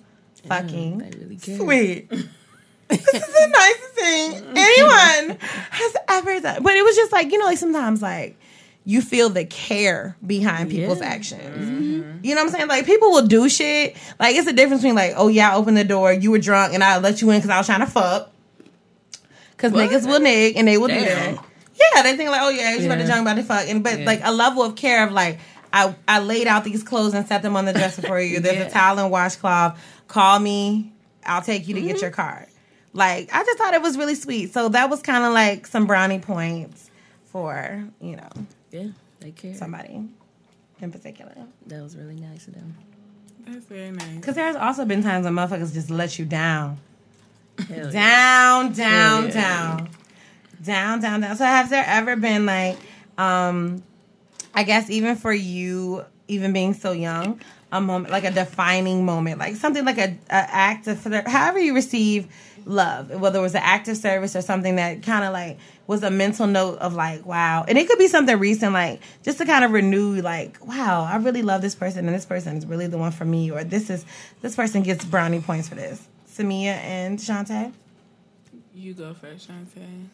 fucking really sweet." this is the nicest thing anyone has ever done. But it was just like, you know, like sometimes like you feel the care behind people's Yeah. actions. You know what I'm saying? Like people will do shit. Like it's a difference between like, oh yeah, I opened the door, you were drunk, and I let you in because I was trying to fuck. Because niggas will nig and they will do Damn. that. Yeah, they think like, oh yeah, you about to Yeah. drunk about to fuck, and but Yeah. like a level of care of like. I, I laid out these clothes and set them on the dresser for you. There's Yeah. a towel and washcloth. Call me. I'll take you to get mm-hmm. your car. Like I just thought it was really sweet. So that was kind of like some brownie points for you know Yeah, they care. somebody in particular. That was really nice of them. That's very nice. Because there's also been times when motherfuckers just let you down, Hell yeah. down, down, yeah. Down, down, down. So has there ever been like, um, I guess even for you, even being so young, a moment like a defining moment, like something like a, a act of however you receive love, whether it was an act of service or something that kind of like was a mental note of like, wow, and it could be something recent, like just to kind of renew, like, wow, I really love this person, and this person is really the one for me, or this is this person gets brownie points for this. Samia and Shantae, You go first, Shantae.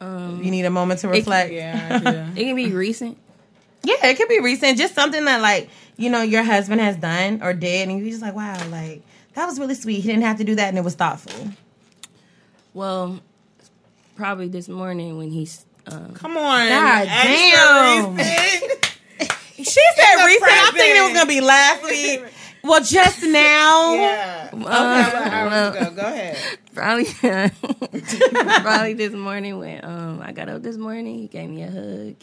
Um, you need a moment to reflect. Yeah, I do. it can be recent. Yeah, it could be recent. Just something that like, you know, your husband has done or did and you're just like, wow, like that was really sweet. He didn't have to do that and it was thoughtful. Well, probably this morning when he's. Um, Come on. God damn. She said recent. I'm thinking it was gonna be last week. Well, just now. Yeah. Uh, Okay, about hours well- ago. Go ahead. Probably probably this morning when um I got up this morning, he gave me a hug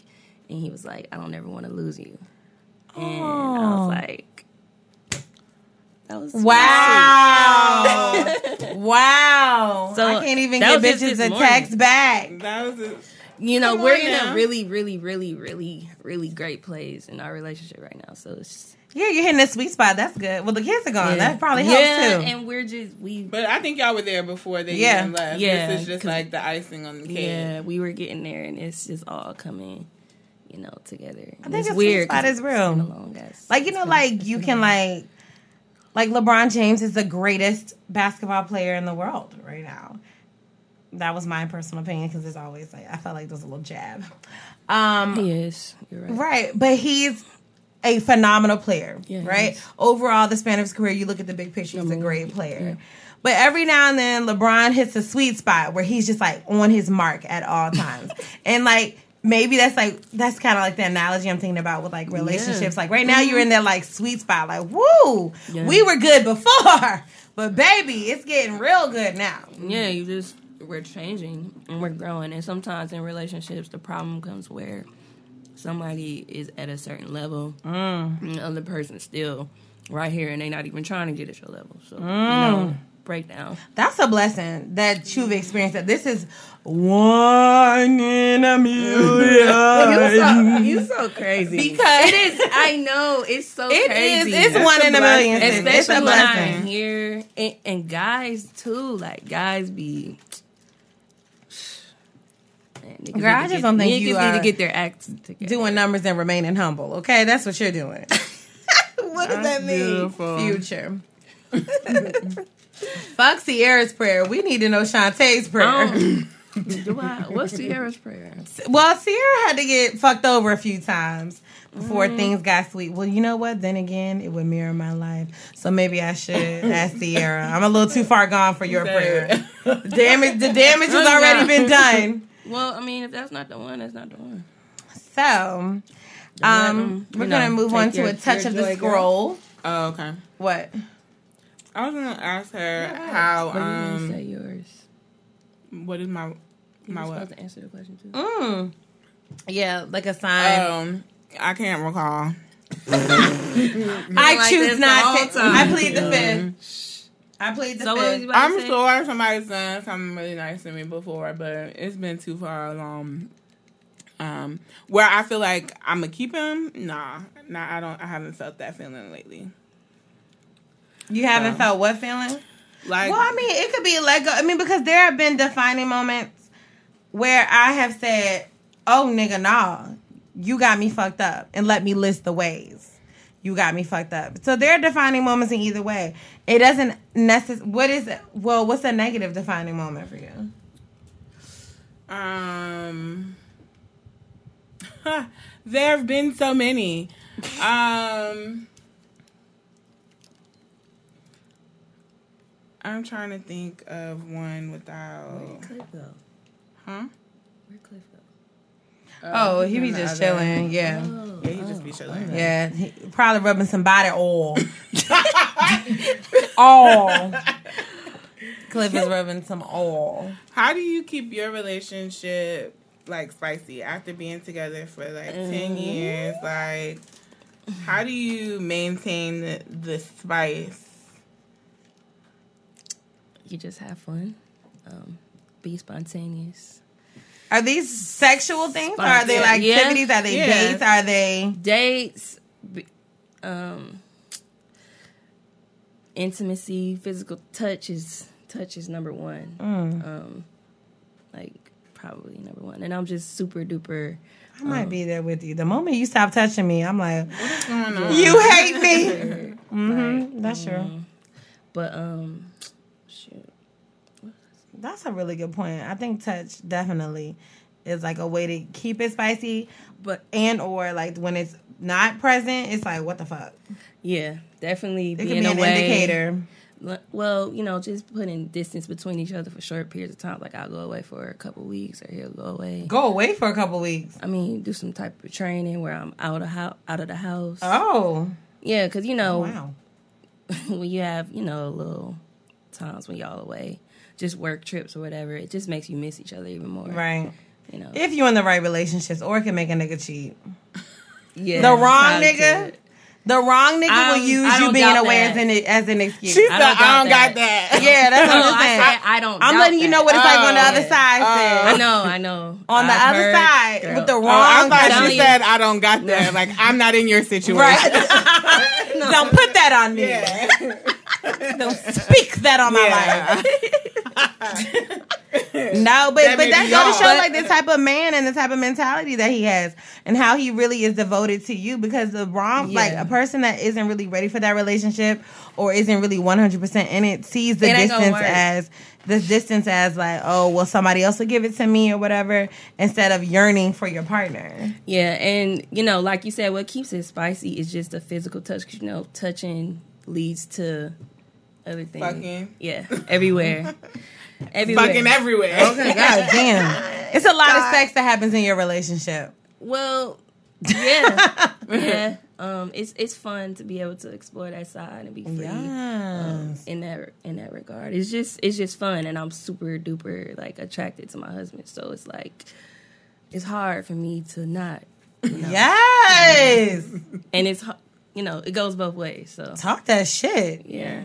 and he was like, I don't ever want to lose you. And I was like that was Wow. wow. So, I can't even get was just bitches this a text back. That was it. You know, Come we're in now. a really, really, really, really, really great place in our relationship right now. So it's Yeah, you're hitting the sweet spot. That's good. Well, the kids are gone. That probably yeah, helps too. and we're just we But I think y'all were there before they Yeah. even left. Yeah, This is just 'cause- like the icing on the cake. yeah we were getting there, and it's just all coming, you know, together. I think it's the sweet weird. spot 'cause is it's real. long Like you know, it's like been- you can like, like LeBron James is the greatest basketball player in the world right now. That was my personal opinion because there's always like I felt like there's a little jab. Um, He is. You're right. right, but he's a phenomenal player. Yeah, right, is. overall, the span of his career, you look at the big picture, he's a great player. But every now and then, LeBron hits a sweet spot where he's just like on his mark at all times, and like. Maybe that's like that's kind of like the analogy I'm thinking about with like relationships. Like right now you're mm-hmm. in that like sweet spot. Like woo, Yeah. we were good before, but baby, it's getting real good now. Yeah, you just we're changing and we're growing. And sometimes in relationships, the problem comes where somebody is at a certain level, Mm. and the other person's still right here, and they're not even trying to get at your level. So you Mm. know, breakdown. That's a blessing that you've experienced. That this is one in a million. you so crazy. Because it is, I know it's so It is. crazy. It's That's one in a million. sis. It's a Especially when I'm here, and, and guys too. Like guys be. Man, niggas Girl, I just get- don't think you need are to get their acts together. Doing numbers and remaining humble. Okay, that's what you're doing. what does that mean? beautiful. Future. Fuck Sierra's prayer. We need to know Shantae's prayer. Um, do I, what's Sierra's prayer? Well, Sierra had to get fucked over a few times before things got sweet. Well, you know what? Then again, it would mirror my life. So maybe I should ask Sierra. I'm a little too far gone for your prayer. The damage, the damage has already been done. Well, I mean, if that's not the one, that's not the one. So, um, you we're know, gonna move on take to your- a touch of the joy, girl. scroll. Oh, okay. What? I was gonna ask her how What did you say um yours? what is my You my were what? supposed to answer the question too. Mm. Yeah, like a sign. Um, I can't recall. I like choose not to. I plead the fifth. I plead the So fifth. I'm to say? sure somebody's done something really nice to me before, but it's been too far along. Um, where I feel like I'm gonna keep him. Nah, nah. I don't. I haven't felt that feeling lately. You haven't felt what feeling? Like, Well, I mean, it could be let go. I mean, because there have been defining moments where I have said, "Oh, nigga, nah, you got me fucked up," and let me list the ways you got me fucked up. So there are defining moments in either way. It doesn't necessarily. What is it? Well, what's a negative defining moment for you? Um, there have been so many. Um, I'm trying to think of one without. Cliff go. Huh? Where Cliff go? Oh, he be just other- chilling. Yeah. Yeah, he just be chilling. Yeah, he probably rubbing some body oil. oil. Cliff is rubbing some oil. How do you keep your relationship like spicy after being together for like ten years? Like, how do you maintain the, the spice? You just have fun. Um, be spontaneous. Are these sexual things? Or are they like Yeah. activities? Are they Yeah. dates? Are they? Dates, um, intimacy, physical touch is touch is number one. Um, like probably number one. And I'm just super duper. I might be there with you. The moment you stop touching me, I'm like, What's going on? you hate me. hmm That's true. But um, shoot. That's a really good point. I think touch definitely is like a way to keep it spicy, But and or like when it's not present, it's like what the fuck. yeah, definitely It could be an away. indicator. Well, you know, just putting distance between each other for short periods of time. Like I'll go away for a couple weeks, or he'll go away. Go away for a couple weeks. I mean, do some type of training where I'm out of house, out of the house. Oh, Yeah, because you know wow. when you have you know little times when y'all away, just work trips or whatever, it just makes you miss each other even more. Right. You know. If you're in the right relationships, or it can make a nigga cheat. yeah. The wrong nigga? to- The wrong nigga Um, will use you being doubt away that. as an as an excuse. She said, I don't I don't doubt got that. yeah, that's what I'm saying. said I don't. I'm doubt letting you know what it's like on the Oh. other side. I know, I know. On the I've other heard, side girl. with the Oh, wrong I thought she you. said I don't got that. Like I'm not in your situation. Right. Don't put that on me. Don't speak that on my life. No, but That but may that be goes to show like the type of man and the type of mentality that he has and how he really is devoted to you because the wrong like a person that isn't really ready for that relationship or isn't really 100% in it sees the It distance as this distance as like oh well somebody else will give it to me or whatever instead of yearning for your partner. Yeah, and you know, like you said, what keeps it spicy is just the physical touch. you know, touching leads to other things. Fucking. Yeah, everywhere. everywhere. Fucking everywhere. okay god damn it's a lot of sex that happens in your relationship Well, yeah, yeah. um, it's it's fun to be able to explore that side and be free Yes. um, in that in that regard. It's just it's just fun, and I'm super duper like attracted to my husband. So it's like it's hard for me to not, Yes. and it's you know it goes both ways. So Talk that shit. yeah,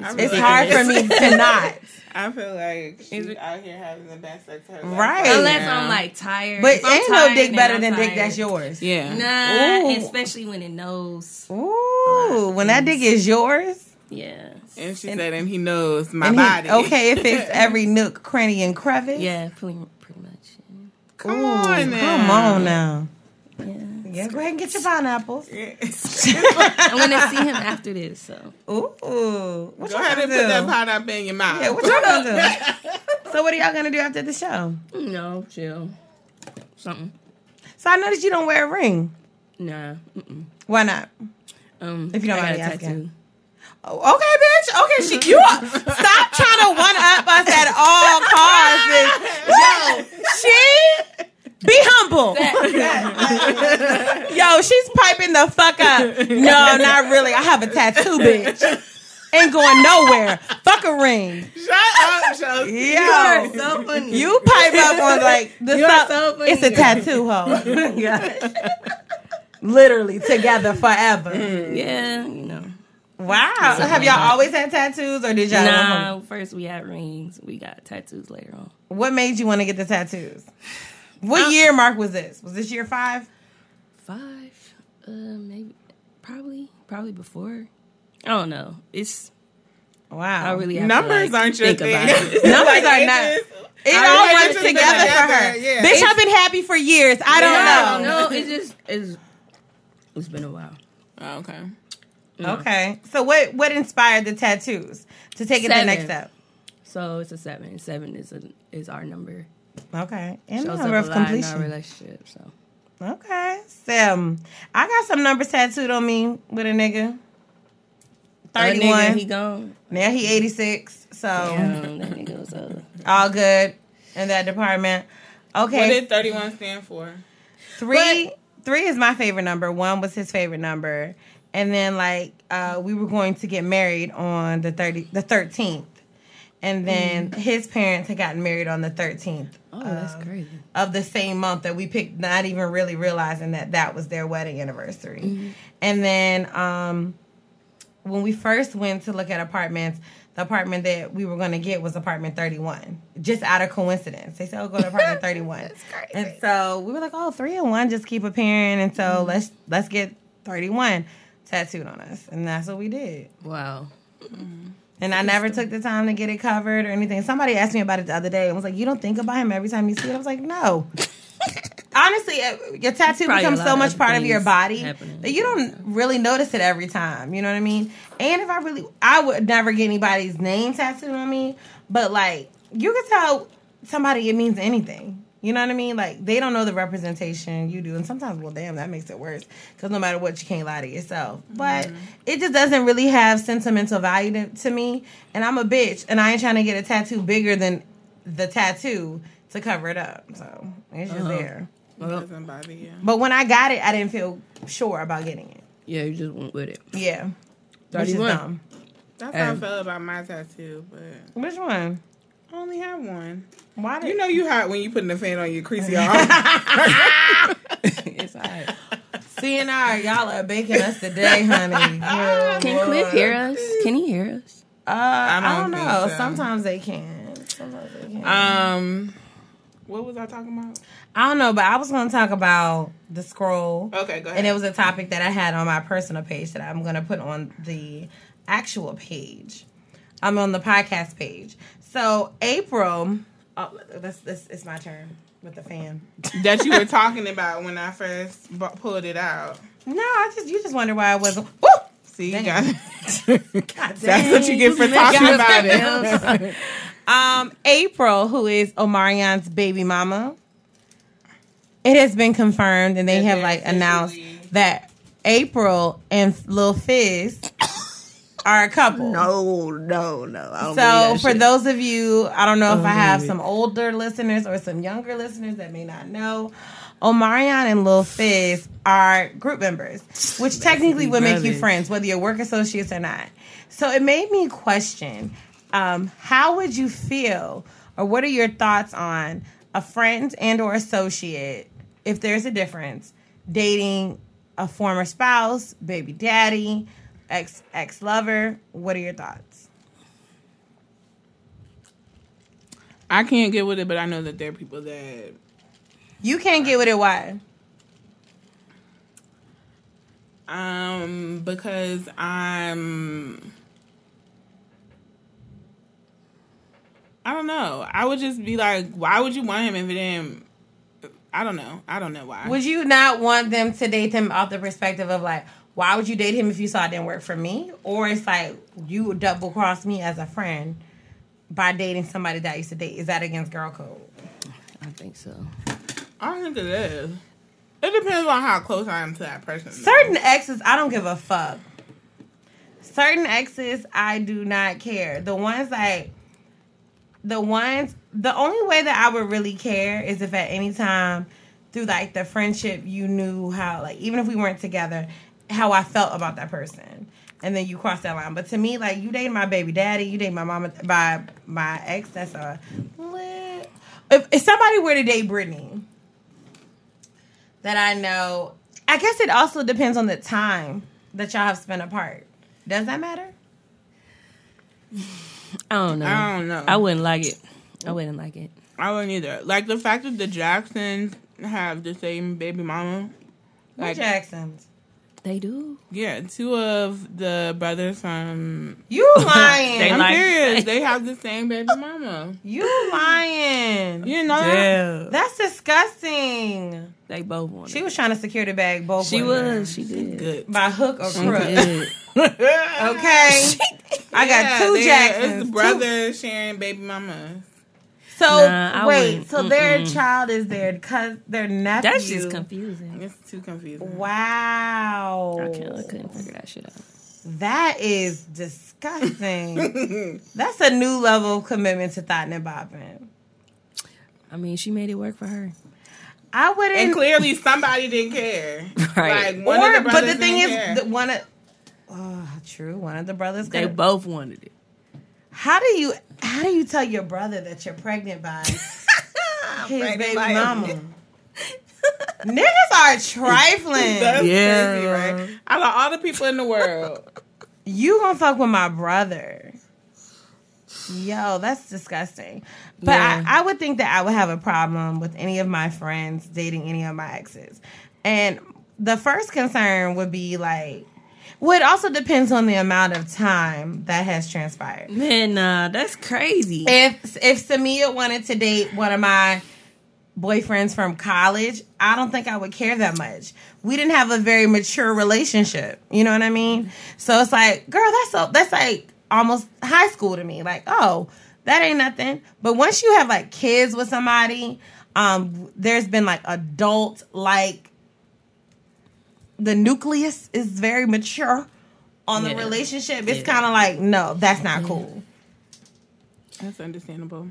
I It's hard for me to not. I feel like she's it- out here having the best sex of her life. Right. unless now. I'm like tired. But If I'm ain't no tired, dick better I'm than dick that's yours. Yeah. Nah, Ooh. especially when it knows. Ooh, when that dick is yours. Yeah, And she said, and he knows my And he- body. okay, it fits every nook, cranny, and crevice. yeah, pretty pretty much. Come Ooh, on now. Come on now. Yeah. Yeah, go ahead and get your pineapples. I'm gonna see him after this. So Ooh. What Go y'all ahead and gonna put that pineapple in your mouth. Yeah, what y'all gonna do? so what are y'all gonna do after the show? no, chill. Something. So I noticed you don't wear a ring. Nah. Mm-mm. Why not? Um, If you don't I mind a me asking. tattoo. Oh, okay, bitch. Okay, she you are, stop trying to one up us at all costs. Yo, she be humble. Yo, she's piping the fuck up. No, not really. I have a tattoo, bitch. Ain't going nowhere. Fuck a ring. Shut up, Chelsea. Yo, so funny. you pipe up on like the You are so funny. It's a tattoo, hoe. Yeah. Literally together forever. Mm, yeah, you know. Wow. Have y'all always had tattoos, or did y'all? Nah, first we had rings. We got tattoos later on. What made you want to get the tattoos? What year mark was this? Was this year five? Five, uh, maybe, probably, probably before. I don't know. It's Wow. I really have Numbers to, like, aren't your think thing. about it. Numbers Like, are not. It I all mean, runs it's just been together for her. yeah. Bitch, I've been happy for years. I don't Yeah, know. No, it's just it's it's been a while. Oh, okay. Okay. So what what inspired the tattoos to take it the next step? So it's a seven. Seven is a is our number. Okay. And the Shows number up of a lot in our completion. relationship. So Okay. Sam. I got some numbers tattooed on me with a nigga. That 31. nigga, he gone. now he 86. So Damn, that nigga was uh, all good in that department. Okay. What did 31 stand for? Three three is my favorite number. One was his favorite number. And then like uh, we were going to get married on the thirty the thirteenth. And then mm. his parents had gotten married on the thirteenth oh, that's um, crazy. of the same month that we picked, not even really realizing that that was their wedding anniversary. Mm-hmm. And then um, when we first went to look at apartments, the apartment that we were going to get was apartment 31, just out of coincidence. They said, oh, go to apartment 31. That's crazy. And so we were like, oh, three and one just keep appearing. And so mm-hmm. let's let's get 31 tattooed on us. And that's what we did. Wow. Mm-hmm. And I never took the time to get it covered or anything. Somebody asked me about it the other day and was like, "You don't think about him every time you see it?" I was like, "No." Honestly, uh, your tattoo becomes so much other part of your body happening. that you don't really notice it every time. You know what I mean? And if I really, I would never get anybody's name tattooed on me, but like you can tell somebody it means anything. You know what I mean? Like they don't know the representation you do, and sometimes, well, damn, that makes it worse because no matter what, you can't lie to yourself. But mm-hmm. it just doesn't really have sentimental value to, to me, and I'm a bitch, and I ain't trying to get a tattoo bigger than the tattoo to cover it up. So it's just uh-huh. there. Uh, doesn't bother you. But when I got it, I didn't feel sure about getting it. Yeah, you just went with it. Yeah, which is dumb. That's how I felt about my tattoo, but Which one? I only have one. Why did You know you hot when you putting the fan on your creasy arm. it's alright. CNR, y'all are baking us today, honey. Yeah. Can Cliff hear us? Can he hear us? Uh, I don't don't, know. so. Sometimes they can. Sometimes they can. um, what was I talking about? I don't know, but I was going to talk about the scroll. Okay, go ahead. And it was a topic that I had on my personal page that I'm going to put on the actual page. I'm on the podcast page. So April, oh, this this it's my turn with the fan. that you were talking about when I first pulled it out. No, I just you just wonder why I wasn't. Woo! See, got That's what you get for talking about it. Um, April, who is Omarion's baby mama, it has been confirmed, and they That have like announced that April and Lil Fizz are a couple. No, no, no. I don't So for those of you, I don't know if I have some older listeners or some younger listeners that may not know. Omarion and Lil Fizz are group members, which technically would make you friends, whether you're work associates or not. So it made me question um, how would you feel, or what are your thoughts on a friend and or associate, if there's a difference, dating a former spouse, baby daddy, ex ex lover? What are your thoughts? I can't get with it, but I know that there are people that You can't get with it. Why? um because I'm I don't know. I would just be like, why would you want him if it didn't I don't know. I don't know why. Would you not want them to date him off the perspective of like, why would you date him if you saw it didn't work for me? Or it's like you would double cross me as a friend by dating somebody that I used to date. Is that against girl code? I think so. I think it is. It depends on how close I am to that person. Certain exes, I don't give a fuck. Certain exes, I do not care. The ones like the ones the only way that I would really care is if at any time through like the friendship you knew how like even if we weren't together, how I felt about that person. And then you cross that line. But to me, like you dated my baby daddy, you dated my mama by my ex, that's a lit. If, if somebody were to date Brittany, that I know. I guess it also depends on the time that y'all have spent apart. Does that matter? I don't know. I don't know. I wouldn't like it. I wouldn't like it. I wouldn't either. Like the fact that the Jacksons have the same baby mama. Like Like Jacksons. They do. yeah, two of the brothers from You lying. They I'm like- serious. They have the same baby mama. you lying. You didn't know that? Yeah. That's disgusting. They both want She it. was trying to secure the bag both She ways. was. She did. Good. by hook or She crook. did. Okay. I got Yeah, two they- Jacksons. It's two- brothers sharing baby mama. So Nah, wait, so their Mm-mm. child is their cuz their nephew. That's just confusing. It's too confusing. Wow. I, can't, I couldn't figure that shit out. That is disgusting. That's a new level of commitment to thought and bopping. I mean, she made it work for her. I wouldn't. And clearly somebody didn't care. Right. Like one of or, the but the thing is, care. the, one of oh, true. One of the brothers. They both wanted it. How do you how do you tell your brother that you're pregnant by his pregnant baby by him. mama? Niggas are trifling. That's Yeah. crazy, right? Out of all the people in the world, you gonna fuck with my brother? Yo, that's disgusting. But Yeah. I, I would think that I would have a problem with any of my friends dating any of my exes. And the first concern would be like, well, it also depends on the amount of time that has transpired. Man, nah, that's crazy. If if Samia wanted to date one of my boyfriends from college, I don't think I would care that much. We didn't have a very mature relationship. You know what I mean? So it's like, girl, that's so that's like almost high school to me. Like, oh, that ain't nothing. But once you have like kids with somebody, um, there's been like adult like the nucleus is very mature on the Yeah. relationship. It's Yeah. kind of like, no, that's not cool. that's understandable.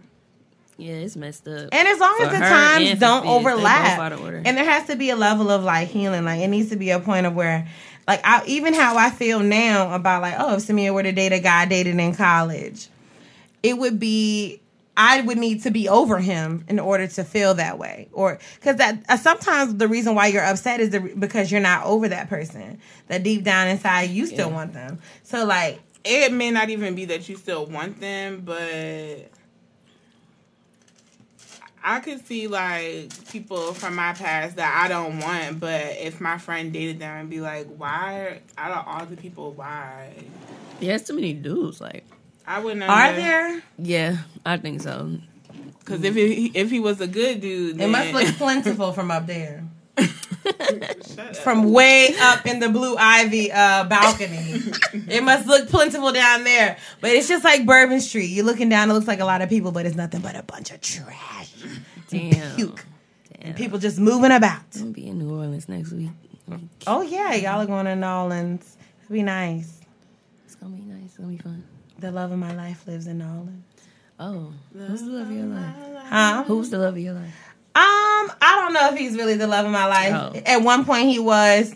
yeah, it's messed up. And as long as the times don't Fizz, overlap, order. and there has to be a level of like healing. Like it needs to be a point of where, like, I even how I feel now about like, oh, if Samia were to date a guy I dated in college, it would be I would need to be over him in order to feel that way, or because that uh, sometimes the reason why you're upset is the, because you're not over that person. That deep down inside you still Yeah. want them. So like, It may not even be that you still want them, but I could see like people from my past that I don't want, but if my friend dated them and be like, why out of all the people, why? yeah, it's too many dudes. Like, I wouldn't. are there? yeah, I think so. Because if he, if he was a good dude, It must look plentiful from up there. From way up in the blue ivy uh, balcony. it must look plentiful down there, but it's just like Bourbon Street. You're looking down; it looks like a lot of people, but it's nothing but a bunch of trash, Damn. puke, Damn. people just moving about. I'm gonna be in New Orleans next week. Oh yeah, y'all are going to New Orleans. It'll be nice. It's gonna be nice. It's gonna be fun. The love of my life lives in New Orleans. Oh, who's the love of your life? Huh? Who's the love of your life? Um, I don't know if he's really the love of my life. Oh. At one point, he was,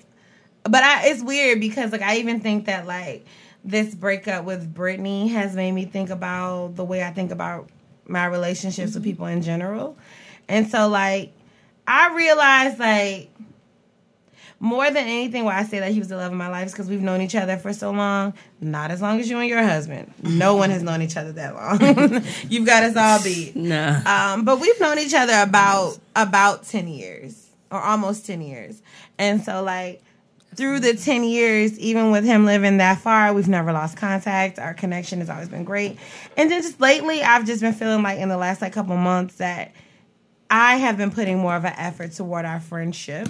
but I, it's weird because like I even think that like this breakup with Brittany has made me think about the way I think about my relationships with people in general, and so like I realized like more than anything why I say that he was the love of my life is because we've known each other for so long. Not as long as you and your husband. No one has known each other that long. You've got us all beat. Nah. Um, but we've known each other about about ten years or almost ten years, and so like through the ten years, even with him living that far, we've never lost contact. Our connection has always been great, and then just lately, I've just been feeling like in the last like couple months that I have been putting more of an effort toward our friendship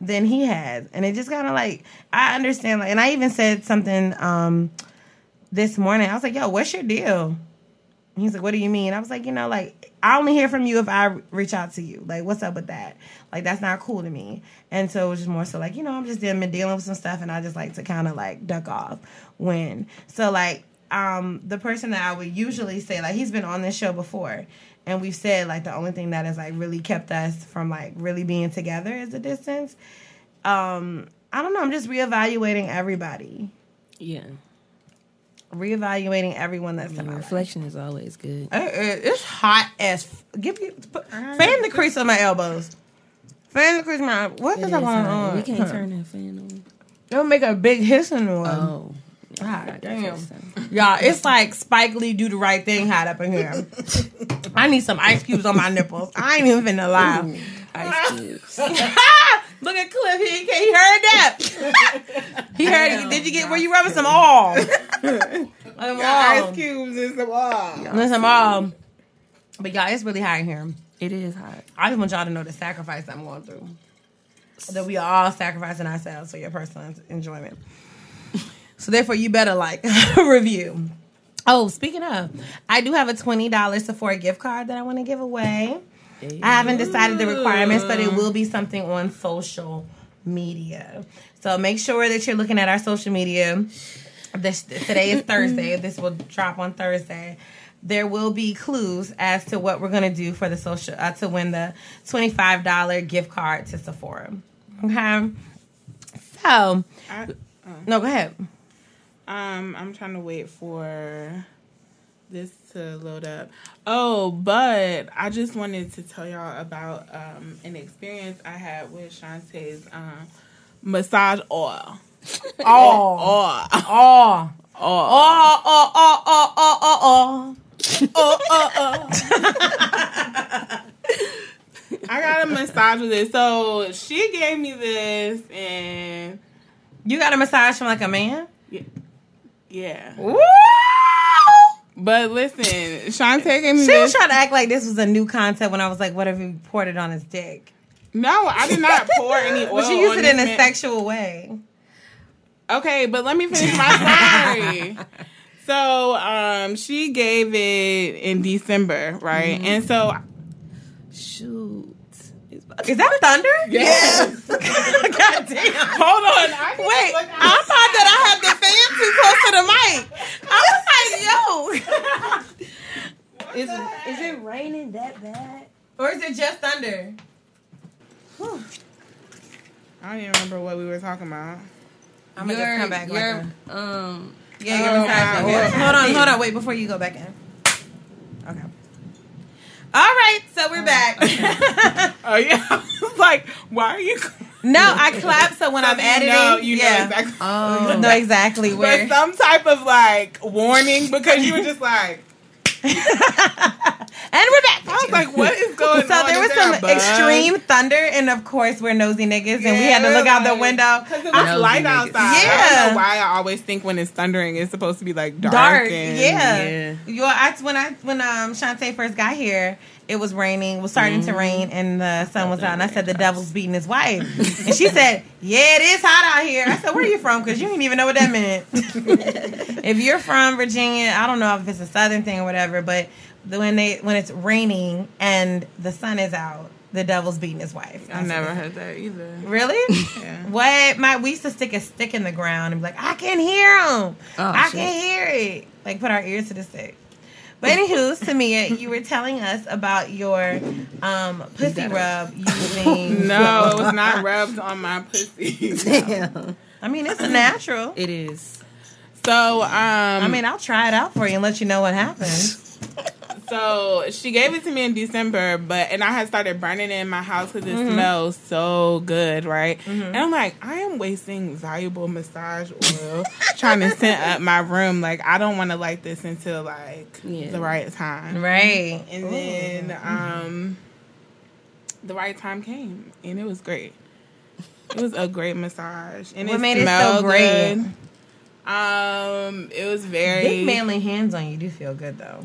than he has, and it just kind of like I understand. Like, and I even said something um this morning. I was like, "Yo, what's your deal?" And He's like, "What do you mean?" I was like, "You know, like I only hear from you if I reach out to you. Like, what's up with that? Like, that's not cool to me." And so it was just more so like, you know, I'm just been dealing with some stuff, and I just like to kind of like duck off when. So like, um, the person that I would usually say like he's been on this show before, and we've said like the only thing that has like really kept us from like really being together is the distance. Um, I don't know. I'm just reevaluating everybody, Yeah. reevaluating everyone that's I in mean, my life. reflection is always good. Uh, uh, It's hot as. F- give you put, fan the crease on my elbows. Fan the crease on my. What is is going on? We can't turn that fan on. It'll make a big hissing noise. Oh. Ah, God damn. Y'all, it's like Spike Lee do the right thing hot up in here. I need some ice cubes on my nipples. I ain't even finna lie. Ice ah. cubes. Look at Cliff. He, he heard that. he heard. Did you get Were you rubbing some oil? some Ice cubes and some oil. There's some oil. But y'all, it's really hot in here. It is hot. I just want y'all to know the sacrifice I'm going through. That we are all sacrificing ourselves for your personal enjoyment. So therefore, you better like review. Oh, speaking of, I do have a twenty dollars Sephora gift card that I want to give away. I haven't decided the requirements, but it will be something on social media. So make sure that you're looking at our social media. This today is Thursday. This will drop on Thursday. There will be clues as to what we're gonna do for the social uh, to win the twenty five dollar gift card to Sephora. Okay. So I, no, go ahead. Um, I'm trying to wait for this to load up. Oh, but I just wanted to tell y'all about um, an experience I had with Shantae's um, massage oil. Oh, Oil. oh, Oil. oh, oh, oh, oh, oh, oh, oh. I got a massage with it. So she gave me this, and You got a massage from like a man? yeah. Woo! But listen, Shantae gave me She this. was trying to act like this was a new concept when I was like, what if he poured it on his dick? no, I did not pour any oil. But she used it in a man. sexual way. Okay, but let me finish my story. so, um, she gave it in December, right? And so, Shoot. It's about Is that thunder? yes. God damn. Hold on. I Wait, I at- thought that I had the fan too close to the mic. I was like, yo. Is, is it raining that bad? Or is it just thunder? I don't even remember what we were talking about. I'm gonna just come back. Like a, um, yeah, your Oh, massage. wow. Hold on, hold on. Wait before you go back in. Okay. All right, so we're mm. back. Oh yeah, like, why are you? no, I clap so when I'm You editing, know, you yeah, know exactly. oh, know exactly where. But some type of like warning because you were just like, and we're back. I was like, what is going on? So there was Is some a extreme thunder, and of course we're nosy niggas, and we had to look out the window. because it was light niggas. outside. I Yeah. don't know why I always think when it's thundering, it's supposed to be like dark. Dark, and, yeah. You, I, when I when um Shantae first got here, it was raining, was starting to rain, mm-hmm. and the sun was out. And I said the devil's beating his wife, and she said, "Yeah, it is hot out here." I said, "Where are you from?" Because you didn't even know what that meant. if you're from Virginia, I don't know if it's a southern thing or whatever, but when they when it's raining and the sun is out, the devil's beating his wife. I never heard that either. Really? Yeah. What? My we used to stick a stick in the ground and be like, I can hear him. Oh, I shit. can hear it. Like put our ears to the stick. But anywho, Samia, you were telling us about your um, pussy rub using. No, it was not rubbed on my pussy. Damn. I mean, it's natural. It is. So, um, I mean, I'll try it out for you and let you know what happens. So she gave it to me in December, but and I had started burning it in my house because Mm-hmm. it smells so good, right? And I'm like, I am wasting valuable massage oil trying to scent up my room. Like, I don't want to light this until like Yeah. the right time. Right. And then um, the right time came, and it was great. It was a great massage, and What it made it so smelled great? good. Um, it was very Big manly hands on you do feel good though.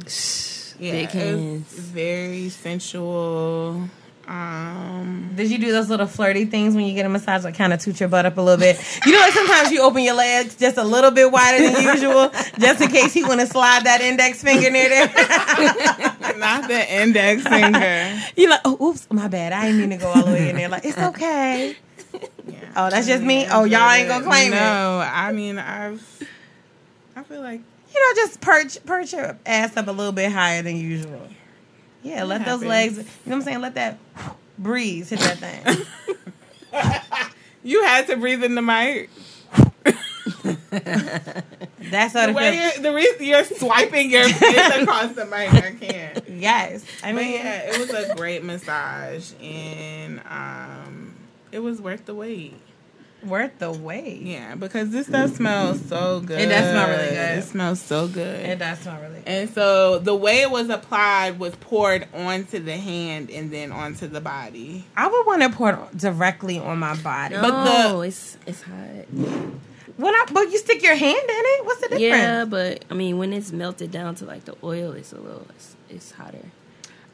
Yeah, Big hands. very sensual. Um, Did you do those little flirty things when you get a massage, like kind of toot your butt up a little bit? You know, like sometimes you open your legs just a little bit wider than usual, just in case he want to slide that index finger near there. not the index finger. You're like, oh, oops, my bad. I didn't mean to go all the way in there. Like, it's okay. Yeah. Oh, that's just me. Oh, y'all ain't gonna claim no, it. No, I mean I've. I feel like You know, just perch, perch your ass up a little bit higher than usual. Yeah, let those legs. You know what I'm saying? Let that breeze hit that thing. you had to breathe in the mic. That's how The it way you're, the reason you're swiping your face across the mic, I can't. Yes, I But mean, yeah, it was a great massage, and um, it was worth the wait. Worth the wait. Yeah, because this stuff smells so good. It does smell really good. It smells so good. It does smell really good. And so the way it was applied was poured onto the hand and then onto the body. I would want to pour it directly on my body. No, But the- it's it's hot. When I, but you stick your hand in it. What's the difference? Yeah, but I mean, when it's melted down to like the oil, it's a little it's, it's hotter.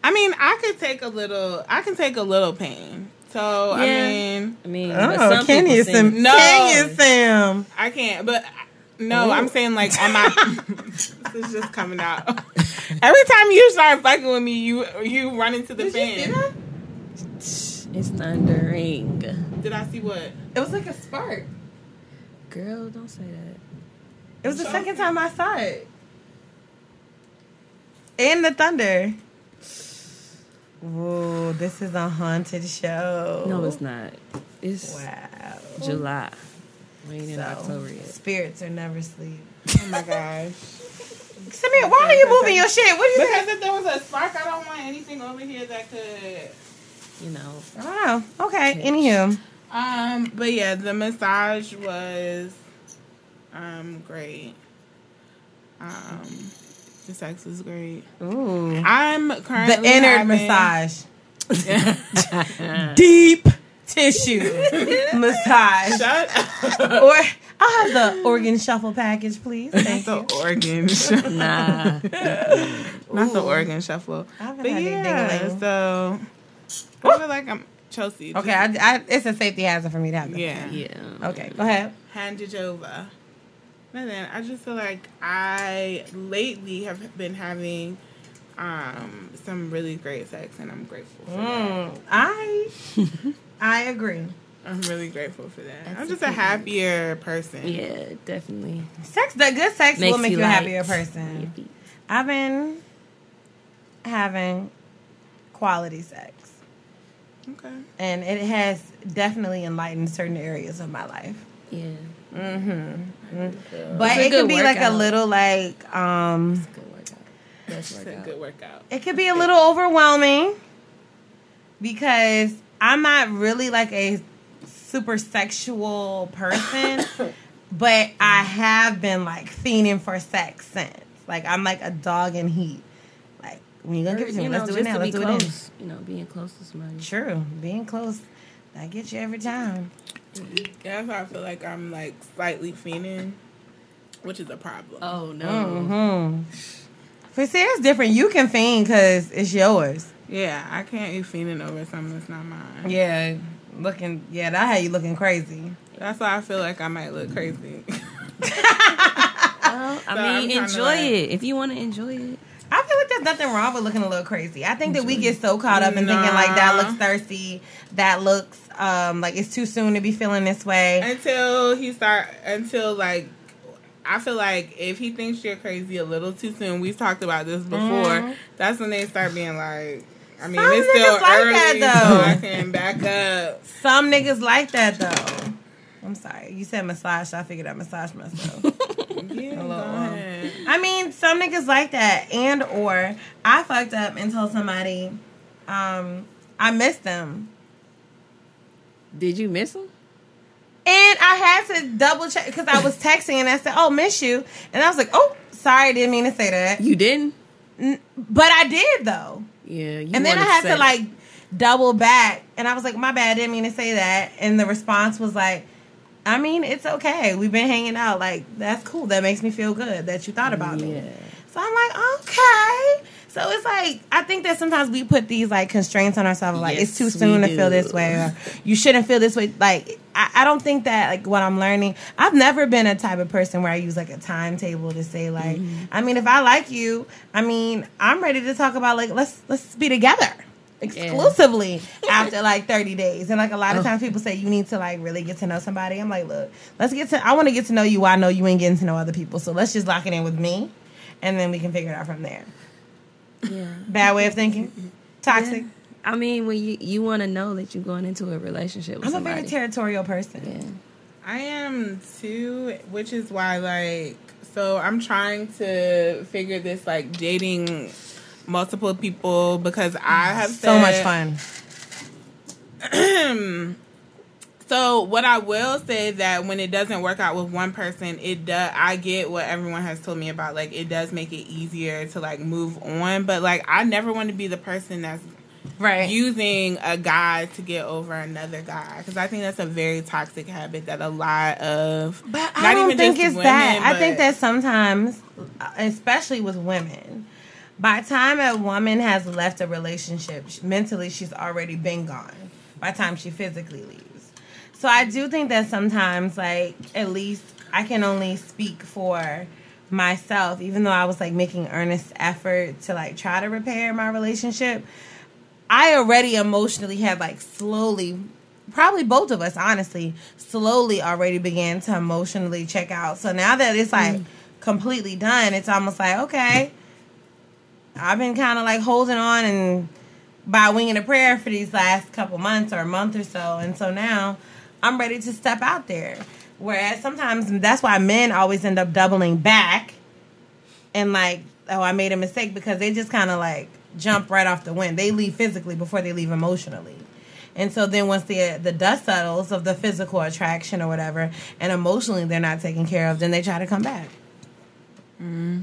I mean, I could take a little. I can take a little pain. So I mean, I mean, but Oh, some can people you think- Sam? No. Can you Sam? I can't. But no, I'm saying like on my. this is just coming out. Every time you start fucking with me, you you run into the Did fan. It's thundering. Did I see what? It was like a spark. Girl, don't say that. It was the second time I saw it. And the thunder. Whoa, this is a haunted show. No, it's not. It's Wow. July. We ain't in October yet. Spirits are never asleep. Oh my gosh. Samir, why are you moving your shit? What are you Because if there was a spark, I don't want anything over here that could. You know, Oh, okay. Anywho. Um, but yeah, the massage was um great. Um, the sex was great. Ooh. I'm The currently inner having- massage. Deep tissue massage. Shut up. Or I'll have the organ shuffle package, please. Thank the you. organ shuffle. nah. Not the organ shuffle. I haven't But had any yeah, ding-a-ling. so I feel like I'm Chelsea. Okay, I, I, it's a safety hazard for me to have this. yeah. Yeah. Okay, go ahead. Hand it over. And then I just feel like I lately have been having um, some really great sex, and I'm grateful for that. Mm, I I agree. I'm really grateful for that. That's I'm just a good happier person. Yeah, definitely. Sex, the good sex Makes will make you, a happier person. Yippee. I've been having quality sex, Okay. and it has definitely enlightened certain areas of my life. Yeah. But It's a it can good be like a little like um Good workout. Best It's a good workout. it could be a little overwhelming because I'm not really like a super sexual person, but I have been like fiending for sex since. Like I'm like a dog in heat. Like when you gonna give it to me, let's do it now. Let's be do it now. close. You know, being close to somebody. True, being close, that gets you every time. Yeah, that's why I feel like I'm like slightly fiending, which is a problem. Oh no. Mm-hmm. But see, it's different. You can fiend because it's yours. Yeah, I can't be fiending over something that's not mine. Yeah, looking. Yeah, that had you looking crazy. That's why I feel like I might look crazy. Well, I So mean, enjoy like- it if you want to enjoy it. I feel like there's nothing wrong with looking a little crazy. I think that we get so caught up in thinking like that looks thirsty, that looks um like it's too soon to be feeling this way. until he start until like I feel like if he thinks you're crazy a little too soon, we've talked about this before. Mhm. That's when they start being like, I mean, Some it's still like early, that, so though. I can back up. Some niggas like that though. I'm sorry. You said massage, so I figured I massage myself. Yeah, A little, go um. I mean, some niggas like that, and or I fucked up and told somebody um, I missed them, Did you miss him? and I had to double check because I was texting and I said, "Oh, miss you," and I was like, "Oh, sorry, didn't mean to say that," You didn't? but I did though. Yeah. You and then I had to it. like double back, and I was like, "My bad, didn't mean to say that," and the response was like. I mean, it's okay. We've been hanging out. Like, that's cool. That makes me feel good that you thought about me. So I'm like, okay. So it's like I think that sometimes we put these like constraints on ourselves, like it's too soon to feel this way, or you shouldn't feel this way. Like I, I don't think that like what I'm learning. I've never been a type of person where I use like a timetable to say like, Mm-hmm. I mean, if I like you, I mean, I'm ready to talk about like let's let's be together exclusively after like 30 days and like a lot of times people say you need to like really get to know somebody i'm like look let's get to i want to get to know you i know you ain't getting to know other people so let's just lock it in with me and then we can figure it out from there Yeah. bad way of thinking toxic I mean, when you you want to know that you're going into a relationship with i'm a somebody. very territorial person yeah. I am too, which is why like so I'm trying to figure this like dating multiple people because I have so much fun So what I will say that when it doesn't work out with one person, it does. I get what everyone has told me about. Like it does make it easier to like move on. But like I never want to be the person that's right using a guy to get over another guy because I think that's a very toxic habit that a lot of. But I don't even think it's women, that. I think that sometimes, especially with women, by the time a woman has left a relationship, sh- mentally she's already been gone. By the time she physically leaves, so I do think that sometimes, like at least I can only speak for myself, even though I was like making earnest effort to like try to repair my relationship. I already emotionally had like slowly, probably both of us, honestly, slowly already began to emotionally check out. So now that it's like mm. completely done, it's almost like, okay, I've been kind of like holding on and by winging a prayer for these last couple months or a month or so. And so now I'm ready to step out there. Whereas sometimes that's why men always end up doubling back and like, oh, I made a mistake because they just kind of like jump right off the wind. They leave physically before they leave emotionally. And so then once the the dust settles of the physical attraction or whatever, and emotionally they're not taken care of, then they try to come back. Mm-hmm.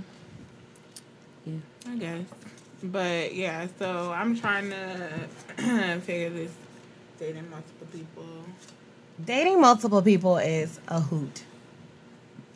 I guess. But yeah, so I'm trying to figure this dating multiple people. Dating multiple people is a hoot.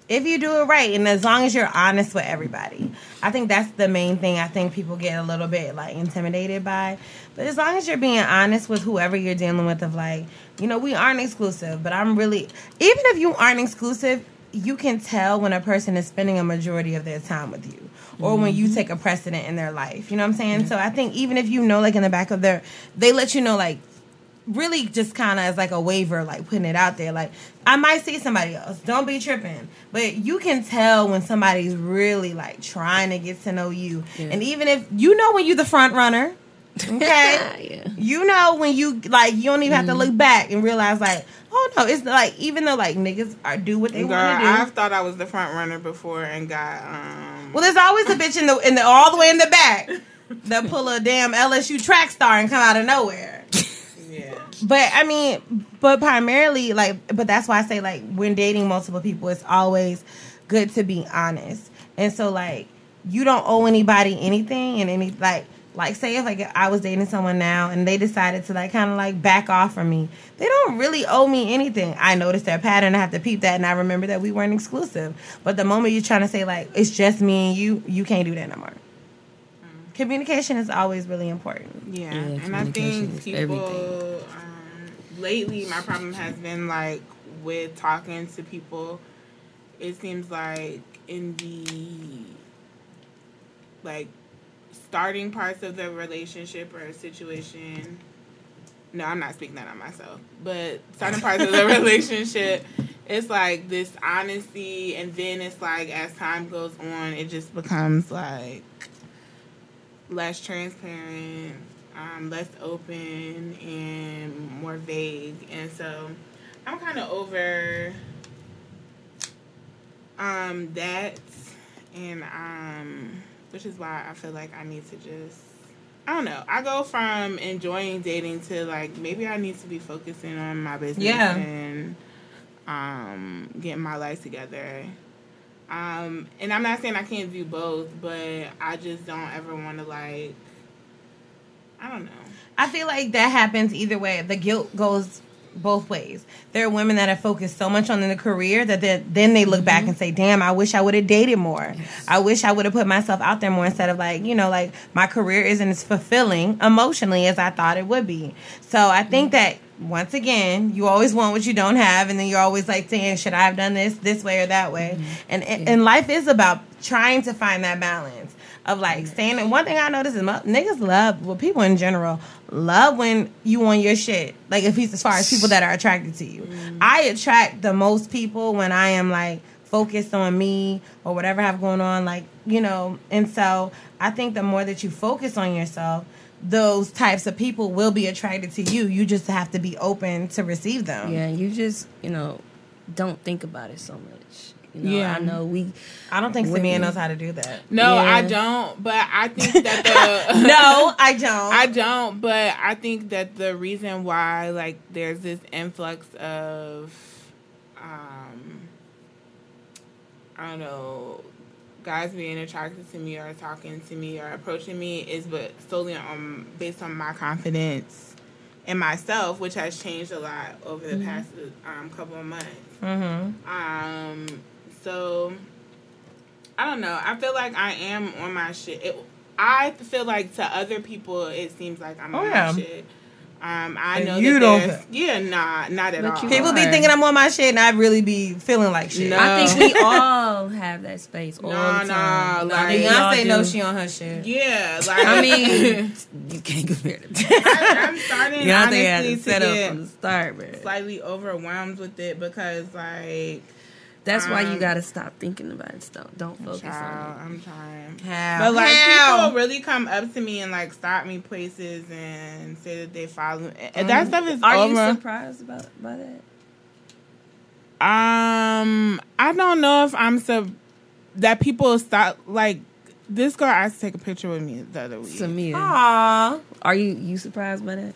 If you do it right, and as long as you're honest with everybody, I think that's the main thing. I think people get a little bit like intimidated by, but as long as you're being honest with whoever you're dealing with, of like, you know, we aren't exclusive, but I'm really, even if you aren't exclusive, you can tell when a person is spending a majority of their time with you, or when you mm-hmm. take a precedent in their life. You know what I'm saying? So I think even if you know, like in the back of their, they let you know, like really just kind of as like a waiver, like putting it out there. Like I might see somebody else. Don't be tripping. But you can tell when somebody's really like trying to get to know you. And even if you know when you're the front runner, okay? yeah. You know when you like you don't even have to look back and realize like, oh no, it's like even though like niggas are do what they want to do. I've thought I was the front runner before and got um Well, there's always a bitch in the in the all the way in the back that pull a damn LSU track star and come out of nowhere. But I mean, but primarily like, but that's why I say like when dating multiple people, it's always good to be honest. And so like, you don't owe anybody anything, and any like. Like say if like I was dating someone now and they decided to like kind of like back off from me, they don't really owe me anything. I noticed their pattern, I have to peep that, and I remember that we weren't exclusive. But the moment you're trying to say like it's just me and you, you can't do that no more. Communication is always really important. Yeah, Yeah, and I communication think people um, lately, my problem has been like with talking to people. It seems like in the like starting parts of the relationship or situation. No, I'm not speaking that on myself. But starting parts of the relationship, it's like this honesty, and then it's like as time goes on, it just becomes like less transparent, um, less open, and more vague. And so I'm kind of over um, that, and um, which is why I feel like I need to just. I don't know. I go from enjoying dating to like maybe I need to be focusing on my business Yeah. and um, getting my life together. Um, and I'm not saying I can't do both, but I just don't ever want to like. I don't know. I feel like that happens either way. The guilt goes both ways. There are women that have focused so much on the career that then, then they look back and say, "Damn, I wish I would have dated more. I wish I would have put myself out there more instead of like, you know, like my career isn't as fulfilling emotionally as I thought it would be." So I think that once again, you always want what you don't have, and then you're always like saying, "Should I have done this this way or that way?" Mm-hmm. And and life is about trying to find that balance of like staying. And one thing I notice is mo- niggas love, well, people in general love when you on your shit. Like if he's as far as people that are attracted to you, mm. I attract the most people when I am like focused on me or whatever I have going on. Like you know, and so I think the more that you focus on yourself. Those types of people will be attracted to you. You just have to be open to receive them. Yeah, you just you know don't think about it so much. You know, Yeah. I know we. I don't think Women- Samia knows how to do that. No, Yeah. I don't. But I think that the No, I don't. I don't, but I think that the reason why like there's this influx of um I don't know guys being attracted to me or talking to me or approaching me is but solely on based on my confidence in myself, which has changed a lot over the past um, couple of months. Mm-hmm. Um, so I don't know. I feel like I am on my shit. It, I feel like to other people, it seems like I'm Oh, on yeah. my shit. Um, I And know you that don't there's- Yeah, nah, not at But all. you People be thinking I'm on my shit, and I really be feeling like shit. No. I think we all have that space all Nah, the nah, like- we all Beyonce do. knows she on her shit. Yeah, like I mean, you can't compare the two. I, I'm starting Beyonce had honestly it to set up get from the start, man. slightly overwhelmed with it because like That's why you um, gotta stop thinking about it. Don't don't focus child, on I'm trying. How? But like How? people really come up to me and like stop me places and say that they follow. Me. And that stuff is it. Are over. you surprised about by that? Um, I don't know if I'm sub that people stop like this girl asked to take a picture with me the other week. Samia, Aw. are you you surprised by that?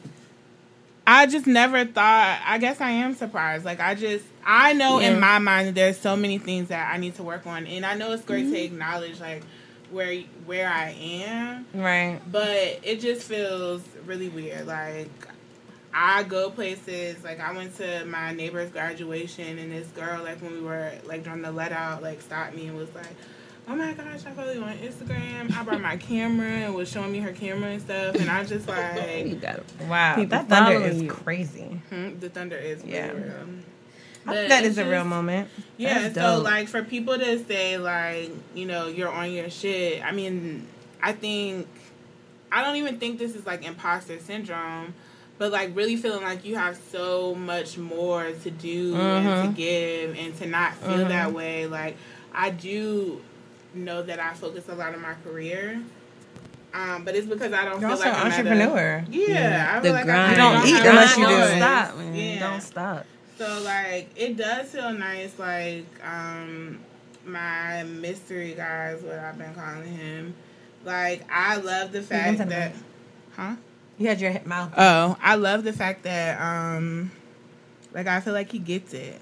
I just never thought. I guess I am surprised. Like I just I know Yeah. in my mind that there's so many things that I need to work on, and I know it's great to mm-hmm. acknowledge like where where I am, Right. but it just feels really weird. Like I go places. Like I went to my neighbor's graduation, and this girl, like when we were like during the let out, like stopped me and was like, "Oh my gosh, I follow you on Instagram." I brought my camera and was showing me her camera and stuff, and I just You like got. Wow. People that thunder is you. crazy. hmm, the thunder is Yeah. really real. I But think that it's is a real moment. Yeah, That's so dope. like for people to say like, you know, you're on your shit, I mean, I think I don't even think this is like imposter syndrome, but like really feeling like you have so much more to do and to give and to not feel that way. Like I do know that I focus a lot on my career. Um, but it's because I don't You're feel also like an I'm at a- entrepreneur. yeah, I The feel like grind. I You don't eat unless you own do Don't it. stop, man. Yeah. Don't stop. So like it does feel nice, like um my mystery guy is what I've been calling him. Like I love the fact into that, huh? You had your mouth. Oh, I love the fact that um like I feel like he gets it.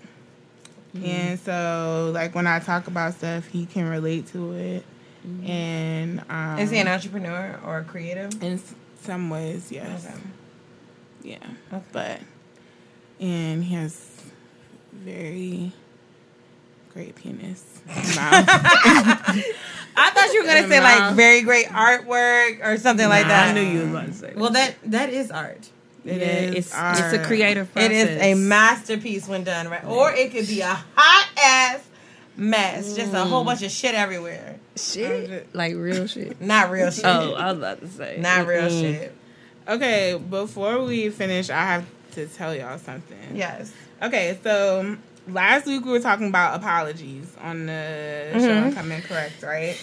And so like when I talk about stuff, he can relate to it. And um Is he an entrepreneur or a creative? in s- some ways, yes. Okay. Yeah. Okay. But and he has very great penis. I thought you were gonna say like very great artwork or something like that. I knew you was about to say. Well, that that is art. It yeah, is it's it's a creative process. It is a masterpiece when done right, or it could be a hot ass mess, just a whole mm. bunch of shit everywhere. shit, like real shit. Not real oh, shit. Oh, I was about to say not real Mm-mm. shit. Okay, before we finish, I have to tell y'all something. Yes. Okay, so last week we were talking about apologies on the show mm-hmm. and coming correct, right?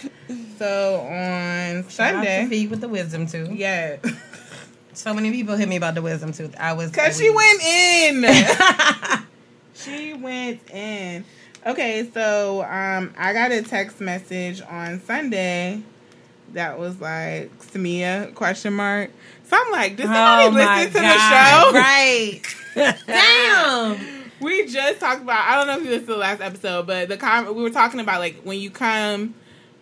So on Sunday, feed with the wisdom too. yeah, So many people hit me about the wisdom tooth. I was cause she went in. she went in. Okay, so um, I got a text message on Sunday that was like Samia question mark. So I'm like, does somebody Oh listen to God, the show? Right. Damn. We just talked about. I don't know if you listened to the last episode, but the com- we were talking about like when you come,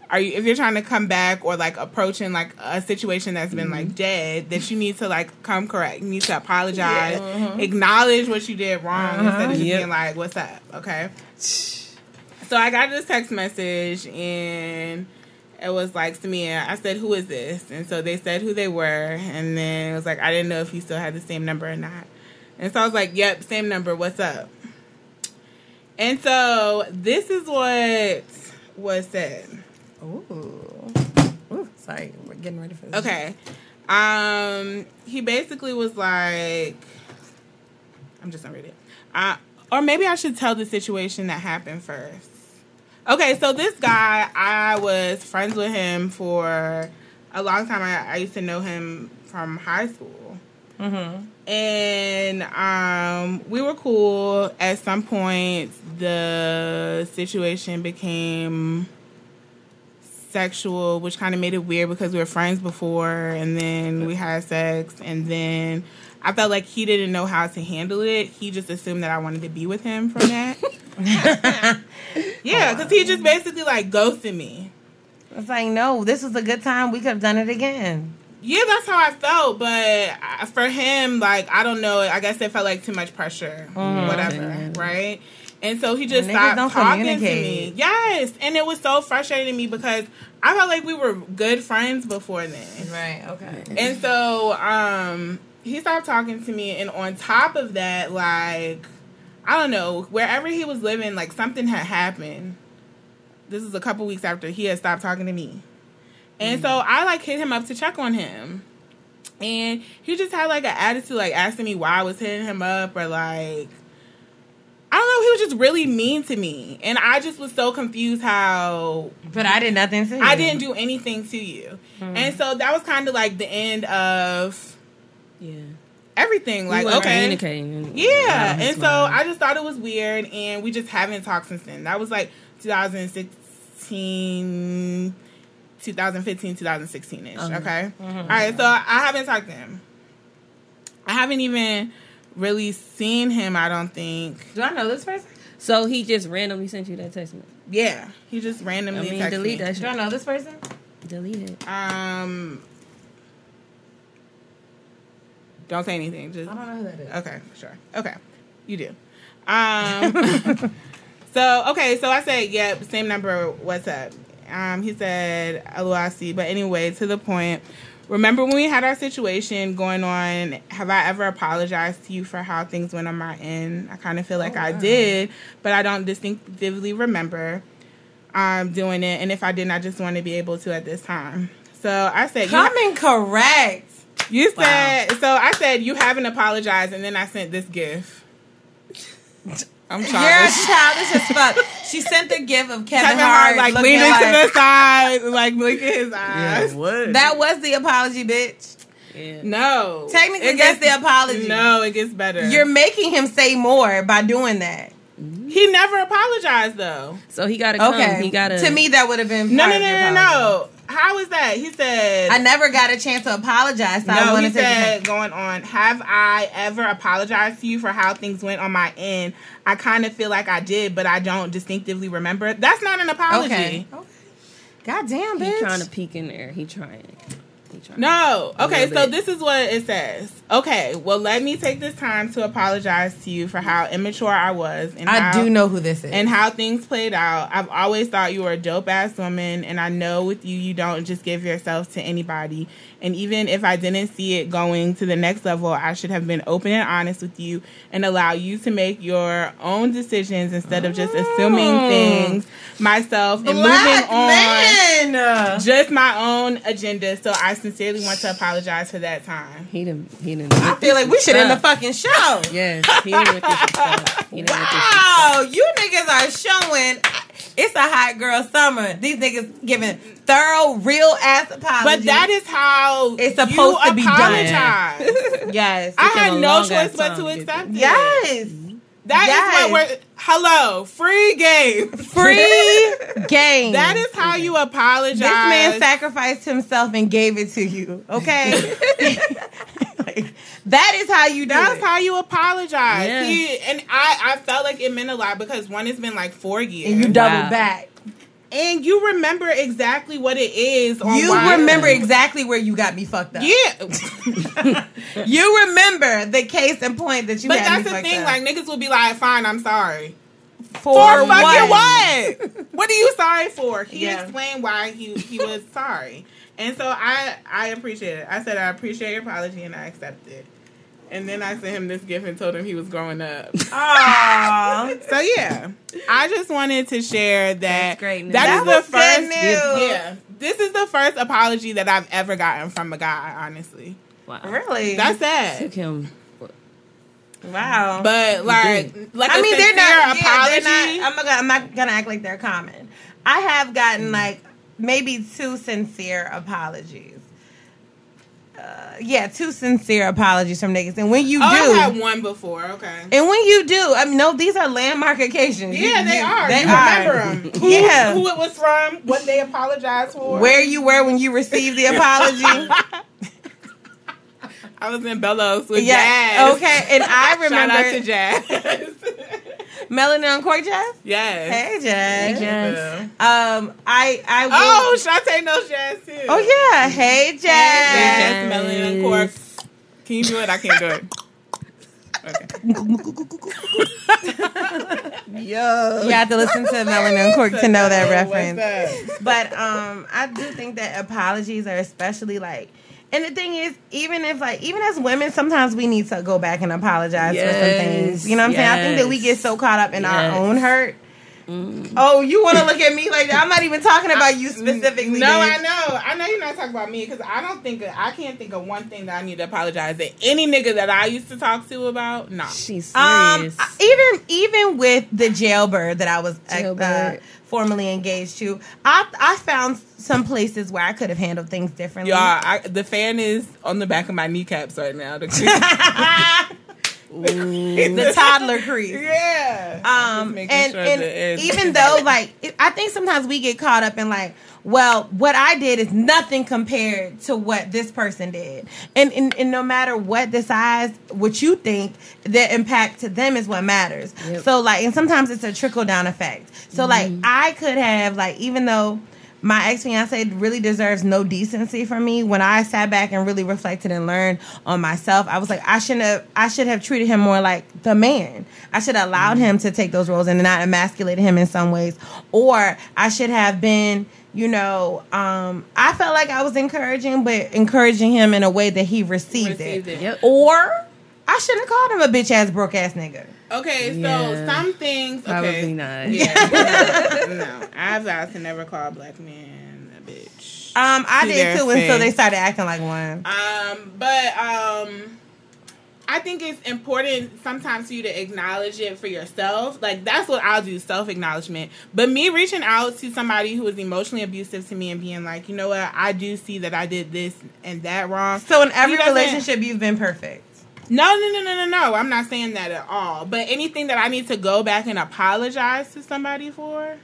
are you if you're trying to come back or like approaching like a situation that's been like mm-hmm. dead, that you need to like come correct. You need to apologize, uh-huh. acknowledge what you did wrong uh-huh. instead of just Yep. being like, "What's up?" Okay. So I got this text message and it was like Samia. I said, "Who is this?" And so they said who they were, and then it was like I didn't know if you still had the same number or not. And so I was like, "Yep, same number. What's up?" And so this is what was said. Ooh. Ooh. Sorry, we're getting ready for this. Okay. Um, he basically was like, I'm just gonna read it. Uh, or maybe I should tell the situation that happened first. Okay, so this guy, I was friends with him for a long time. I, I used to know him from high school. And um, we were cool. At some point, the situation became sexual, which kind of made it weird because we were friends before, and then we had sex, and then I felt like he didn't know how to handle it. He just assumed that I wanted to be with him from that. yeah, oh, because he just basically like ghosted me. It's like, no, this was a good time. We could have done it again. Yeah, that's how I felt, but for him, like I don't know. I guess it felt like too much pressure, mm-hmm. whatever, right? And so he just stopped talking to me. Yes, and it was so frustrating to me because I felt like we were good friends before then. Right. Okay. And so um he stopped talking to me and on top of that like I don't know, wherever he was living like something had happened. This is a couple weeks after he had stopped talking to me. And so I like hit him up to check on him. And he just had like an attitude like asking me why I was hitting him up or like I don't know, he was just really mean to me. And I just was so confused how But I did nothing to you. I didn't do anything to you. Hmm. And so that was kind of like the end of Yeah. everything. Like, okay. Yeah. And so. I just thought it was weird and we just haven't talked since then. That was like 2016, 2015, 2016 ish. Uh-huh. Okay. Mm-hmm. All right. So I haven't talked to him. I haven't even really seen him, I don't think. Do I know this person? So he just randomly sent you that text message. Yeah. He just I randomly mean, texted delete me. that Do I know this person? Delete it. Um, don't say anything. Just I don't know who that is. okay, sure. Okay, you do. Um, so okay, so I said, yep, same number. What's up? Um, he said, LOIC. But anyway, to the point. Remember when we had our situation going on? Have I ever apologized to you for how things went on my end? I kind of feel like I did, but I don't distinctively remember um, doing it. And if I didn't, I just want to be able to at this time. So I said, Coming correct. you said so. I said you haven't apologized, and then I sent this gift. I'm You're childish. childish as fuck. She sent the gift of Kevin, Kevin Hart, Hart like looking leaning like, to the side, like blinking his eyes. what? That was the apology, bitch. yeah. No, Technically, It that's the apology. No, it gets better. You're making him say more by doing that. he never apologized though. So he gotta come. Okay. He gotta. to me, that would have been No, no, no, no, no. How is that? He said. I never got a chance to apologize. So I no, he wanted to. said going on. Have I ever apologized to you for how things went on my end? I kind of feel like I did, but I don't distinctively remember. That's not an apology. okay. okay. God damn, bitch. He trying to peek in there. He trying. He trying. No. Okay, so bit. this is what it says. Okay, well, let me take this time to apologize to you for how immature I was and I how, do know who this is. and how things played out. I've always thought you were a dope ass woman, and I know with you, you don't just give yourself to anybody. And even if I didn't see it going to the next level, I should have been open and honest with you and allow you to make your own decisions instead of just assuming oh. things myself and. Black moving on man. just my own agenda. So I sincerely want to apologize for that time. He done. He didn't. I feel like we should end the fucking show. Yes, he didn't with this stuff. He didn't with this Wow, you niggas are showing. It's a hot girl summer. These niggas giving thorough, real ass apologies. But that is how It's supposed you to be done. yes, I had no choice but to accept it. yes, That is Yes. what we're. Hello, free game. free game. That is how you apologize. This man sacrificed himself and gave it to you. Okay, Like, that is how you do That's it. how you apologize. Yeah. He, and I, I felt like it meant a lot because one, it's been like four years. and you double Wow. back. And you remember exactly what it is. On You why- remember exactly where you got me fucked up. Yeah. You remember the case in point that you but had that's me the fucked thing. up. Like, niggas will be like, fine, I'm sorry. for, For fucking what? what? what are you sorry for? He Yeah. explained why he, he was sorry. And so I, I appreciate it. I said, I appreciate your apology and I accept it. And then I sent him this gift and told him he was growing up. Aww. So yeah, I just wanted to share that. That's great news. That That is the first. news. Yeah, this is the first apology that I've ever gotten from a guy. Honestly, Wow. Really? that's Took sad. him. wow. But like, like I a mean, they're sincere not. Yeah, apology. they're not. I'm not, I'm not gonna act like they're common. I have gotten mm. like maybe two sincere apologies. Uh, yeah, two sincere apologies from niggas, and when you oh, do, I've had one before. Okay. and when you do, I mean, no, these are landmark occasions. You- Yeah, they you- are. They you are. remember them. Who, Yeah. who it was from, what they apologized for. Where you were when you received the apology. I was in Bellows with yeah. Jazz. Okay, and I remember Shout out to Jazz. Melanin and Cork Jazz. yes. Hey, Jazz. Jazz. Um, I I will, Oh, Shantae knows Jazz too. Oh yeah, hey Jazz, Jazz. Jazz Melanin and Cork. Can you do it? I can't do it. Okay. Yo. You have to listen to Melanin and Cork to know that reference. But um, I do think that apologies are especially like. And the thing is, even if like, even as women, sometimes we need to go back and apologize for some things. You know what I'm saying? I think that we get so caught up in Yes. Mm. our own hurt. Oh, you want to look at me like that? I'm not even talking about you specifically. No, bitch. I know. I know you're not talking about me because I don't think of, I can't think of one thing that I need to apologize to any nigga that I used to talk to about. Nah. She's serious. Um, even even with the jailbird that I was uh, Formerly engaged to, I I found some places where I could have handled things differently. I, the fan is on the back of my kneecaps right now. The- the toddler crease. yeah. Um, and sure and even though like it- I think sometimes we get caught up in like, well, what I did is nothing compared to what this person did, and and, and no matter what decides what you think, the impact to them is what matters. Yep. So like, and sometimes it's a trickle down effect. So mm-hmm. like, I could have like, even though. My ex fiance really deserves no decency from me. When I sat back and really reflected and learned on myself, I was like, I shouldn't have. I should have treated him more like the man. I should have allowed mm-hmm. him to take those roles and not emasculated him in some ways. Or I should have been, you know, um, I felt like I was encouraging, but encouraging him in a way that he received, Received it. it. Yep. Or I shouldn't have called him a bitch ass broke ass nigga. Okay, so Yeah. some things. Probably okay. not. Yeah, no, no. I vowed to never call a black man a bitch. Um, I To did too, and so they started acting like one. Um, but um, I think it's important sometimes for you to acknowledge it for yourself. Like that's what I'll do, self acknowledgement. But me reaching out to somebody who was emotionally abusive to me and being like, you know what, I do see that I did this and that wrong. So in every relationship, you've been perfect. No, no, no, no, no, no. I'm not saying that at all. But anything that I need to go back and apologize to somebody for.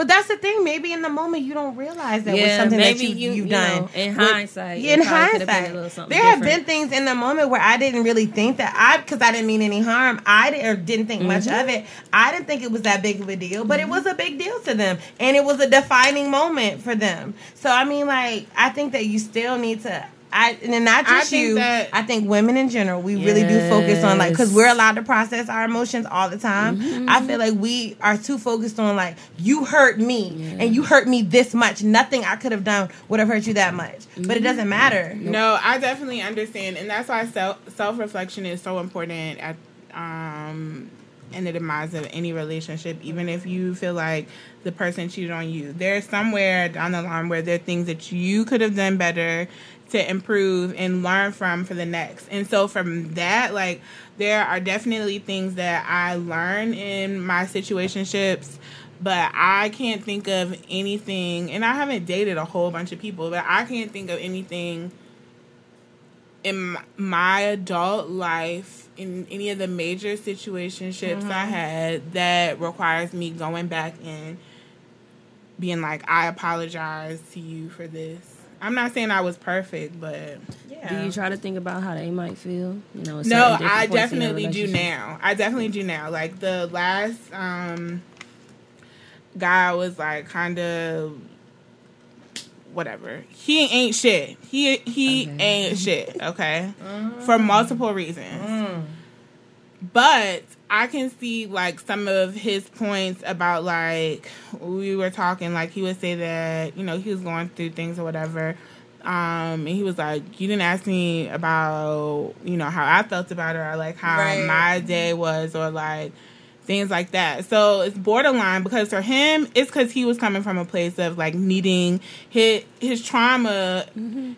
But that's the thing. Maybe in the moment you don't realize that was something maybe that you, you- you've you done. know, in hindsight, Yeah, in probably could've been a hindsight, little something there have been things in the moment where I didn't really think that I, because I didn't mean any harm. I didn't, or didn't think much Mm-hmm. of it. I didn't think it was that big of a deal, but it was a big deal to them, and it was a defining moment for them. So I mean, like, I think that you still need to. I and then not just think you. that- I think women in general, we really do focus on like because we're allowed to process our emotions all the time. Mm-hmm. I feel like we are too focused on like you hurt me and you hurt me this much. Nothing I could have done would have hurt you that much. But it doesn't matter. No, I definitely understand, and that's why self self reflection is so important at um in the demise of any relationship. Even if you feel like the person cheated on you, there's somewhere down the line where there are things that you could have done better to improve and learn from for the next. And so from that, like there are definitely things that I learn in my situationships, but I can't think of anything and I haven't dated a whole bunch of people, but I can't think of anything in my adult life in any of the major situationships I mm-hmm. had that requires me going back and being like, I apologize to you for this. I'm not saying I was perfect, but Do you try to think about how they might feel? You know, no, I points in their definitely do now. I definitely do now. Like the last um guy was like kind of whatever. He ain't shit. He he Okay. ain't shit, okay? For multiple reasons. But I can see like some of his points about like we were talking like he would say that, you know, he was going through things or whatever. Um, and he was like, You didn't ask me about, you know, how I felt about it or like how Right. my day was or like things like that. So it's borderline because for him, it's because he was coming from a place of like needing his his trauma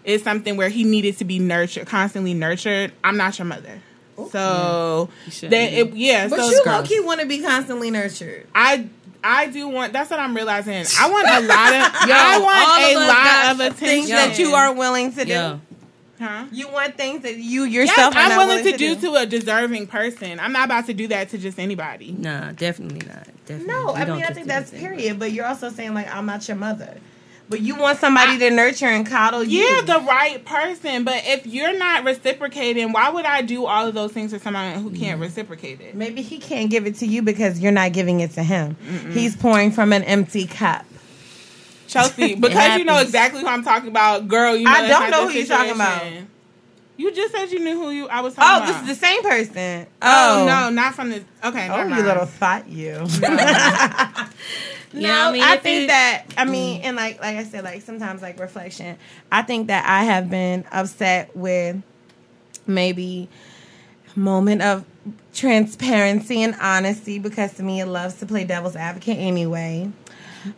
is something where he needed to be nurtured, constantly nurtured. I'm not your mother, Oh, so should that it, yeah. But so you gross. low key want to be constantly nurtured. I I do want. That's what I'm realizing. I want a lot of. Yo, I want a us lot of attention. Things that you are willing to do. Yeah. Huh? You want things that you Yes, yourself are I'm not willing to do to a deserving person. I'm not about to do that to just anybody. Nah, definitely not. Definitely. No, We I mean I think that's that. period. But you're also saying like I'm not your mother, but you want somebody to nurture and coddle you. Yeah, the right person. But if you're not reciprocating, why would I do all of those things for someone who can't mm-hmm. reciprocate it? Maybe he can't give it to you because you're not giving it to him. He's pouring from an empty cup. Chelsea, because you know exactly who I'm talking about, girl. You know I don't know who you're talking about. You just said you knew who you I was talking Oh, talking this is the same person. Oh, Oh, no, not from the. Okay, Oh, you little thought you. You know no, I mean? I think that I mean, mm. and like like I said, like sometimes like reflection. I think that I have been upset with maybe moment of transparency and honesty because to me it loves to play devil's advocate anyway.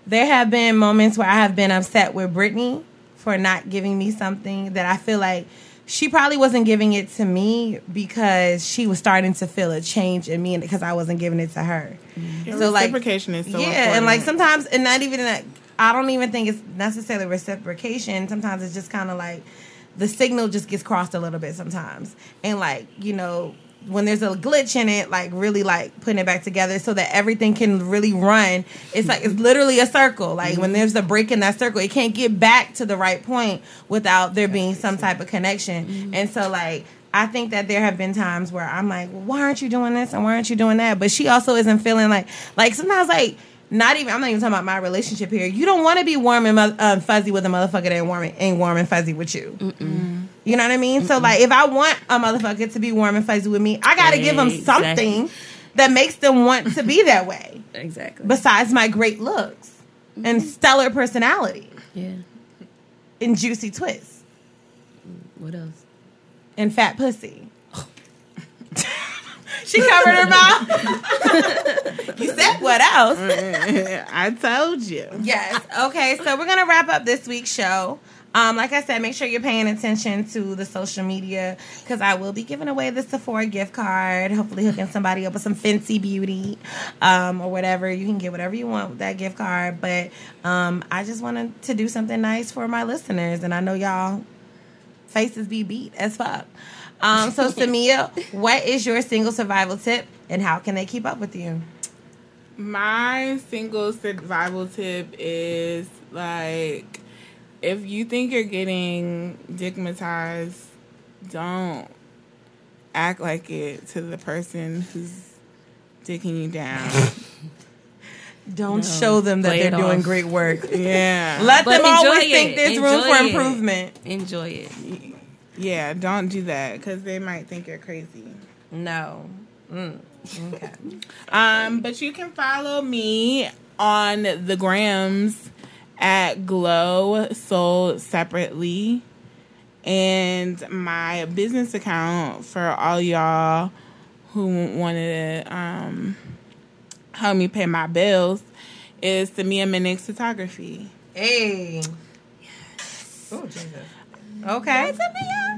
There have been moments where I have been upset with Brittany for not giving me something that I feel like she probably wasn't giving it to me because she was starting to feel a change in me and because I wasn't giving it to her. Yeah, So, like, reciprocation is so yeah, and like sometimes, and not even that. I don't even think it's necessarily reciprocation. Sometimes it's just kind of like the signal just gets crossed a little bit sometimes, and like you know when there's a glitch in it, like really like putting it back together so that everything can really run. It's like it's literally a circle. Like when there's a break in that circle, it can't get back to the right point without there being some type of connection. And so like. I think that there have been times where I'm like, well, why aren't you doing this and why aren't you doing that? But she also isn't feeling like, like sometimes like, not even. I'm not even talking about my relationship here. You don't want to be warm and um, fuzzy with a motherfucker that ain't warm, ain't warm and fuzzy with you. You know what I mean? So like, if I want a motherfucker to be warm and fuzzy with me, I got to give them something that makes them want to be that way. Exactly. Besides my great looks and mm-hmm. stellar personality yeah. and juicy twists What else? and fat pussy. she covered her mouth. you said what else? I told you. Yes. Okay. So we're gonna wrap up this week's show. Um, like I said, make sure you're paying attention to the social media because I will be giving away the Sephora gift card. Hopefully, hooking somebody up with some fancy Beauty um, or whatever. You can get whatever you want with that gift card. But um, I just wanted to do something nice for my listeners, and I know y'all faces be beat as fuck. Um, so, Samia, what is your single survival tip, and how can they keep up with you? My single survival tip is like if you think you're getting digmatized, don't act like it to the person who's dicking you down. Don't No. show them that Play they're doing off. great work. yeah. Let But them always enjoy think it. there's room Enjoy for it. improvement. Enjoy it. yeah, don't do that because they might think you're crazy. No. Mm. Okay. Um, but you can follow me on the grams at Glow Sold Separately. And my business account for all y'all who wanted to um, help me pay my bills is Samia Minix Photography. Hey. Oh Jesus. Okay.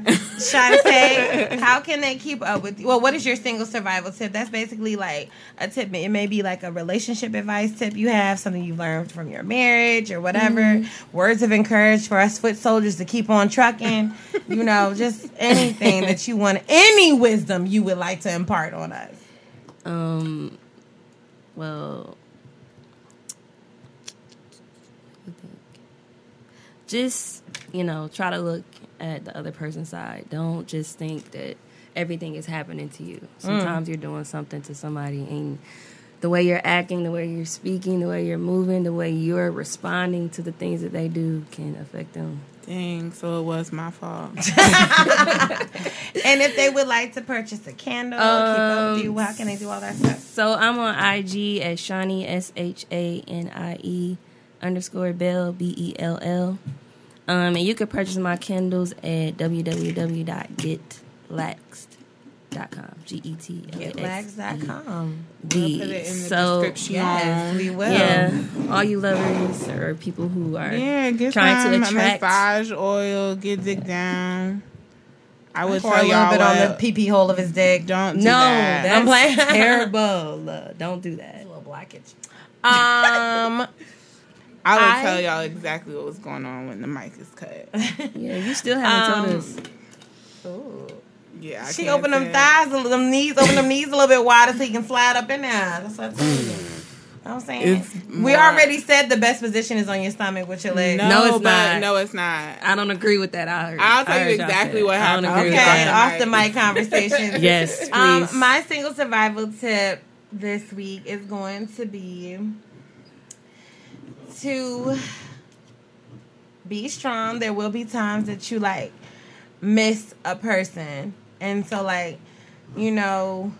Shantae, how can they keep up with you? Well, what is your single survival tip? That's basically like a tip. It may be like a relationship advice tip you have, something you learned from your marriage or whatever. Mm-hmm. Words of encouragement for us foot soldiers to keep on trucking. you know, just anything that you want, any wisdom you would like to impart on us. Um, well, just you know, try to look at the other person's side. Don't just think that everything is happening to you. Mm. Sometimes you're doing something to somebody, and the way you're acting, the way you're speaking, the way you're moving, the way you're responding to the things that they do can affect them. Dang, so it was my fault. And if they would like to purchase a candle, keep up with you, how can they do all that stuff? So I'm on IG at Shawnee S H A N I E underscore Bell B E L L. Um, and you can purchase my Kindles at www.getlaxed.com. G E T L A X Getlags.com. D. Put it in the So description. Yes, we will. yeah, all you lovers or people who are Yeah, get trying some to attract. massage oil, get dick down. I would Pour a little bit on the what, pee pee hole of his dick. don't do No, that. that's I'm playing. terrible. Uh, Don't do that. A little blackage. Um, I will I- tell y'all exactly what was going on when the mic is cut. Yeah, you still haven't Um, told us. Oh. Yeah, I she opened them thighs, a little, them knees, open them knees a little bit wider so you can slide up in there. That's what I'm saying. You I'm saying It's we more- already said the best position is on your stomach with your legs. No, No, it's but not. No, it's not. I don't agree with that. I heard, I'll tell I you heard y'all exactly what that. I don't happened. agree with Okay, that. off the mic conversation. Yes, please. Um, my single survival tip this week is going to be to be strong. There will be times that you like miss a person, and so like you know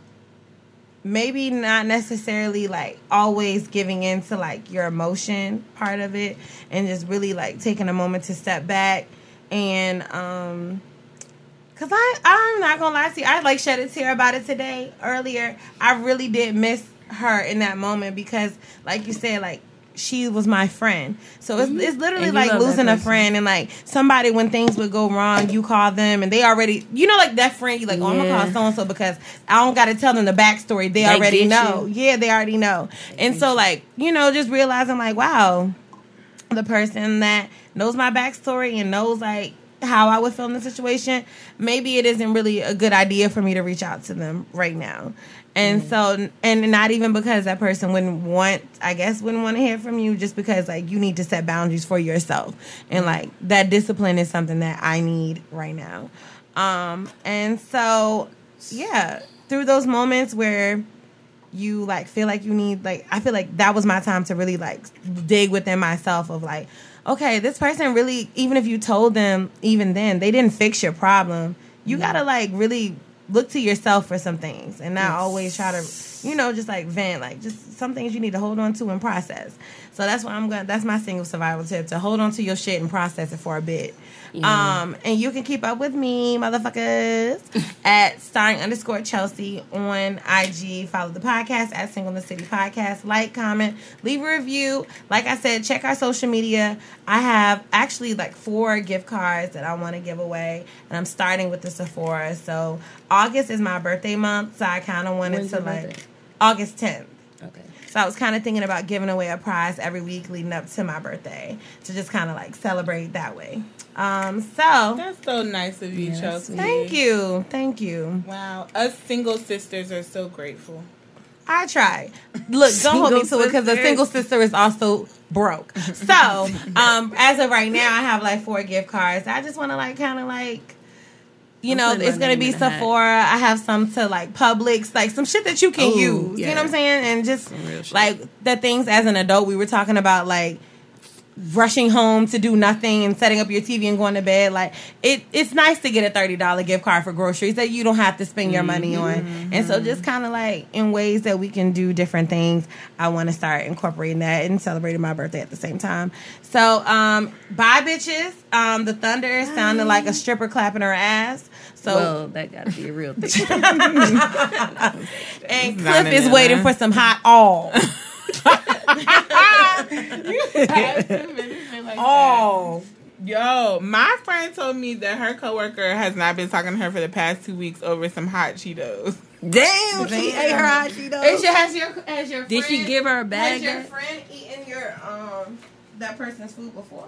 maybe not necessarily like always giving in to like your emotion part of it and just really like taking a moment to step back and um Cause I I'm not gonna lie to you, I like shed a tear about it today earlier. I really did miss her in that moment because, like you said, like she was my friend. So it's it's literally Mm-hmm. And you like losing a friend and like somebody when things would go wrong, you call them and they already you know like that friend you like oh I'm gonna call so and so because I don't got to tell them the backstory. They, They already know. you. Yeah, they already know. and so like you know just realizing like wow the person that knows my backstory and knows like how I would feel in the situation, maybe it isn't really a good idea for me to reach out to them right now. And mm-hmm. so, and not even because that person wouldn't want, I guess, wouldn't want to hear from you, just because like you need to set boundaries for yourself, and mm-hmm. like that discipline is something that I need right now. Um, and so, yeah, through those moments where you like feel like you need like I feel like that was my time to really like dig within myself of like okay this person really even if you told them even then they didn't fix your problem you mm-hmm. gotta like really look to yourself for some things. And not always try to you know just like vent like just some things you need to hold on to and process so that's why I'm gonna that's my single survival tip to hold on to your shit and process it for a bit um, and you can keep up with me, motherfuckers, at starring underscore Chelsea on IG. Follow the podcast at Single in the City Podcast. Like, comment, leave a review. Like I said, check our social media. I have actually like four gift cards that I want to give away, and I'm starting with the Sephora. So August is my birthday month, so I kind of wanted When's to like birthday? August 10th. Okay. So I was kind of thinking about giving away a prize every week leading up to my birthday to just kind of like celebrate that way. Um, so That's so nice of you, Yeah, Chelsea. thank you, thank you. Wow, us single sisters are so grateful. I try. Look, don't hold me to Single it because the single sister is also broke. So um, as of right now, I have like four gift cards. I just want to like kind of like. You know, it's gonna be the hat. Sephora. I have some to like Publix, like some shit that you can Ooh, use. You know what I'm saying? And just like the things as an adult, we were talking about like rushing home to do nothing and setting up your TV and going to bed. Like it, it's nice to get a thirty dollar gift card for groceries that you don't have to spend your money on. And so just kind of like in ways that we can do different things. I want to start incorporating that and celebrating my birthday at the same time. So um, bye bitches. Um, the thunder sounded like a stripper clapping her ass. So Well, that got to be a real thing. and Cliff is waiting for some hot all. all Yo, my friend told me that her coworker has not been talking to her for the past two weeks over some hot Cheetos. Damn, she ate her hot Cheetos. Is your, has your has your Did she give her a bag Has your friend eaten your um that person's food before?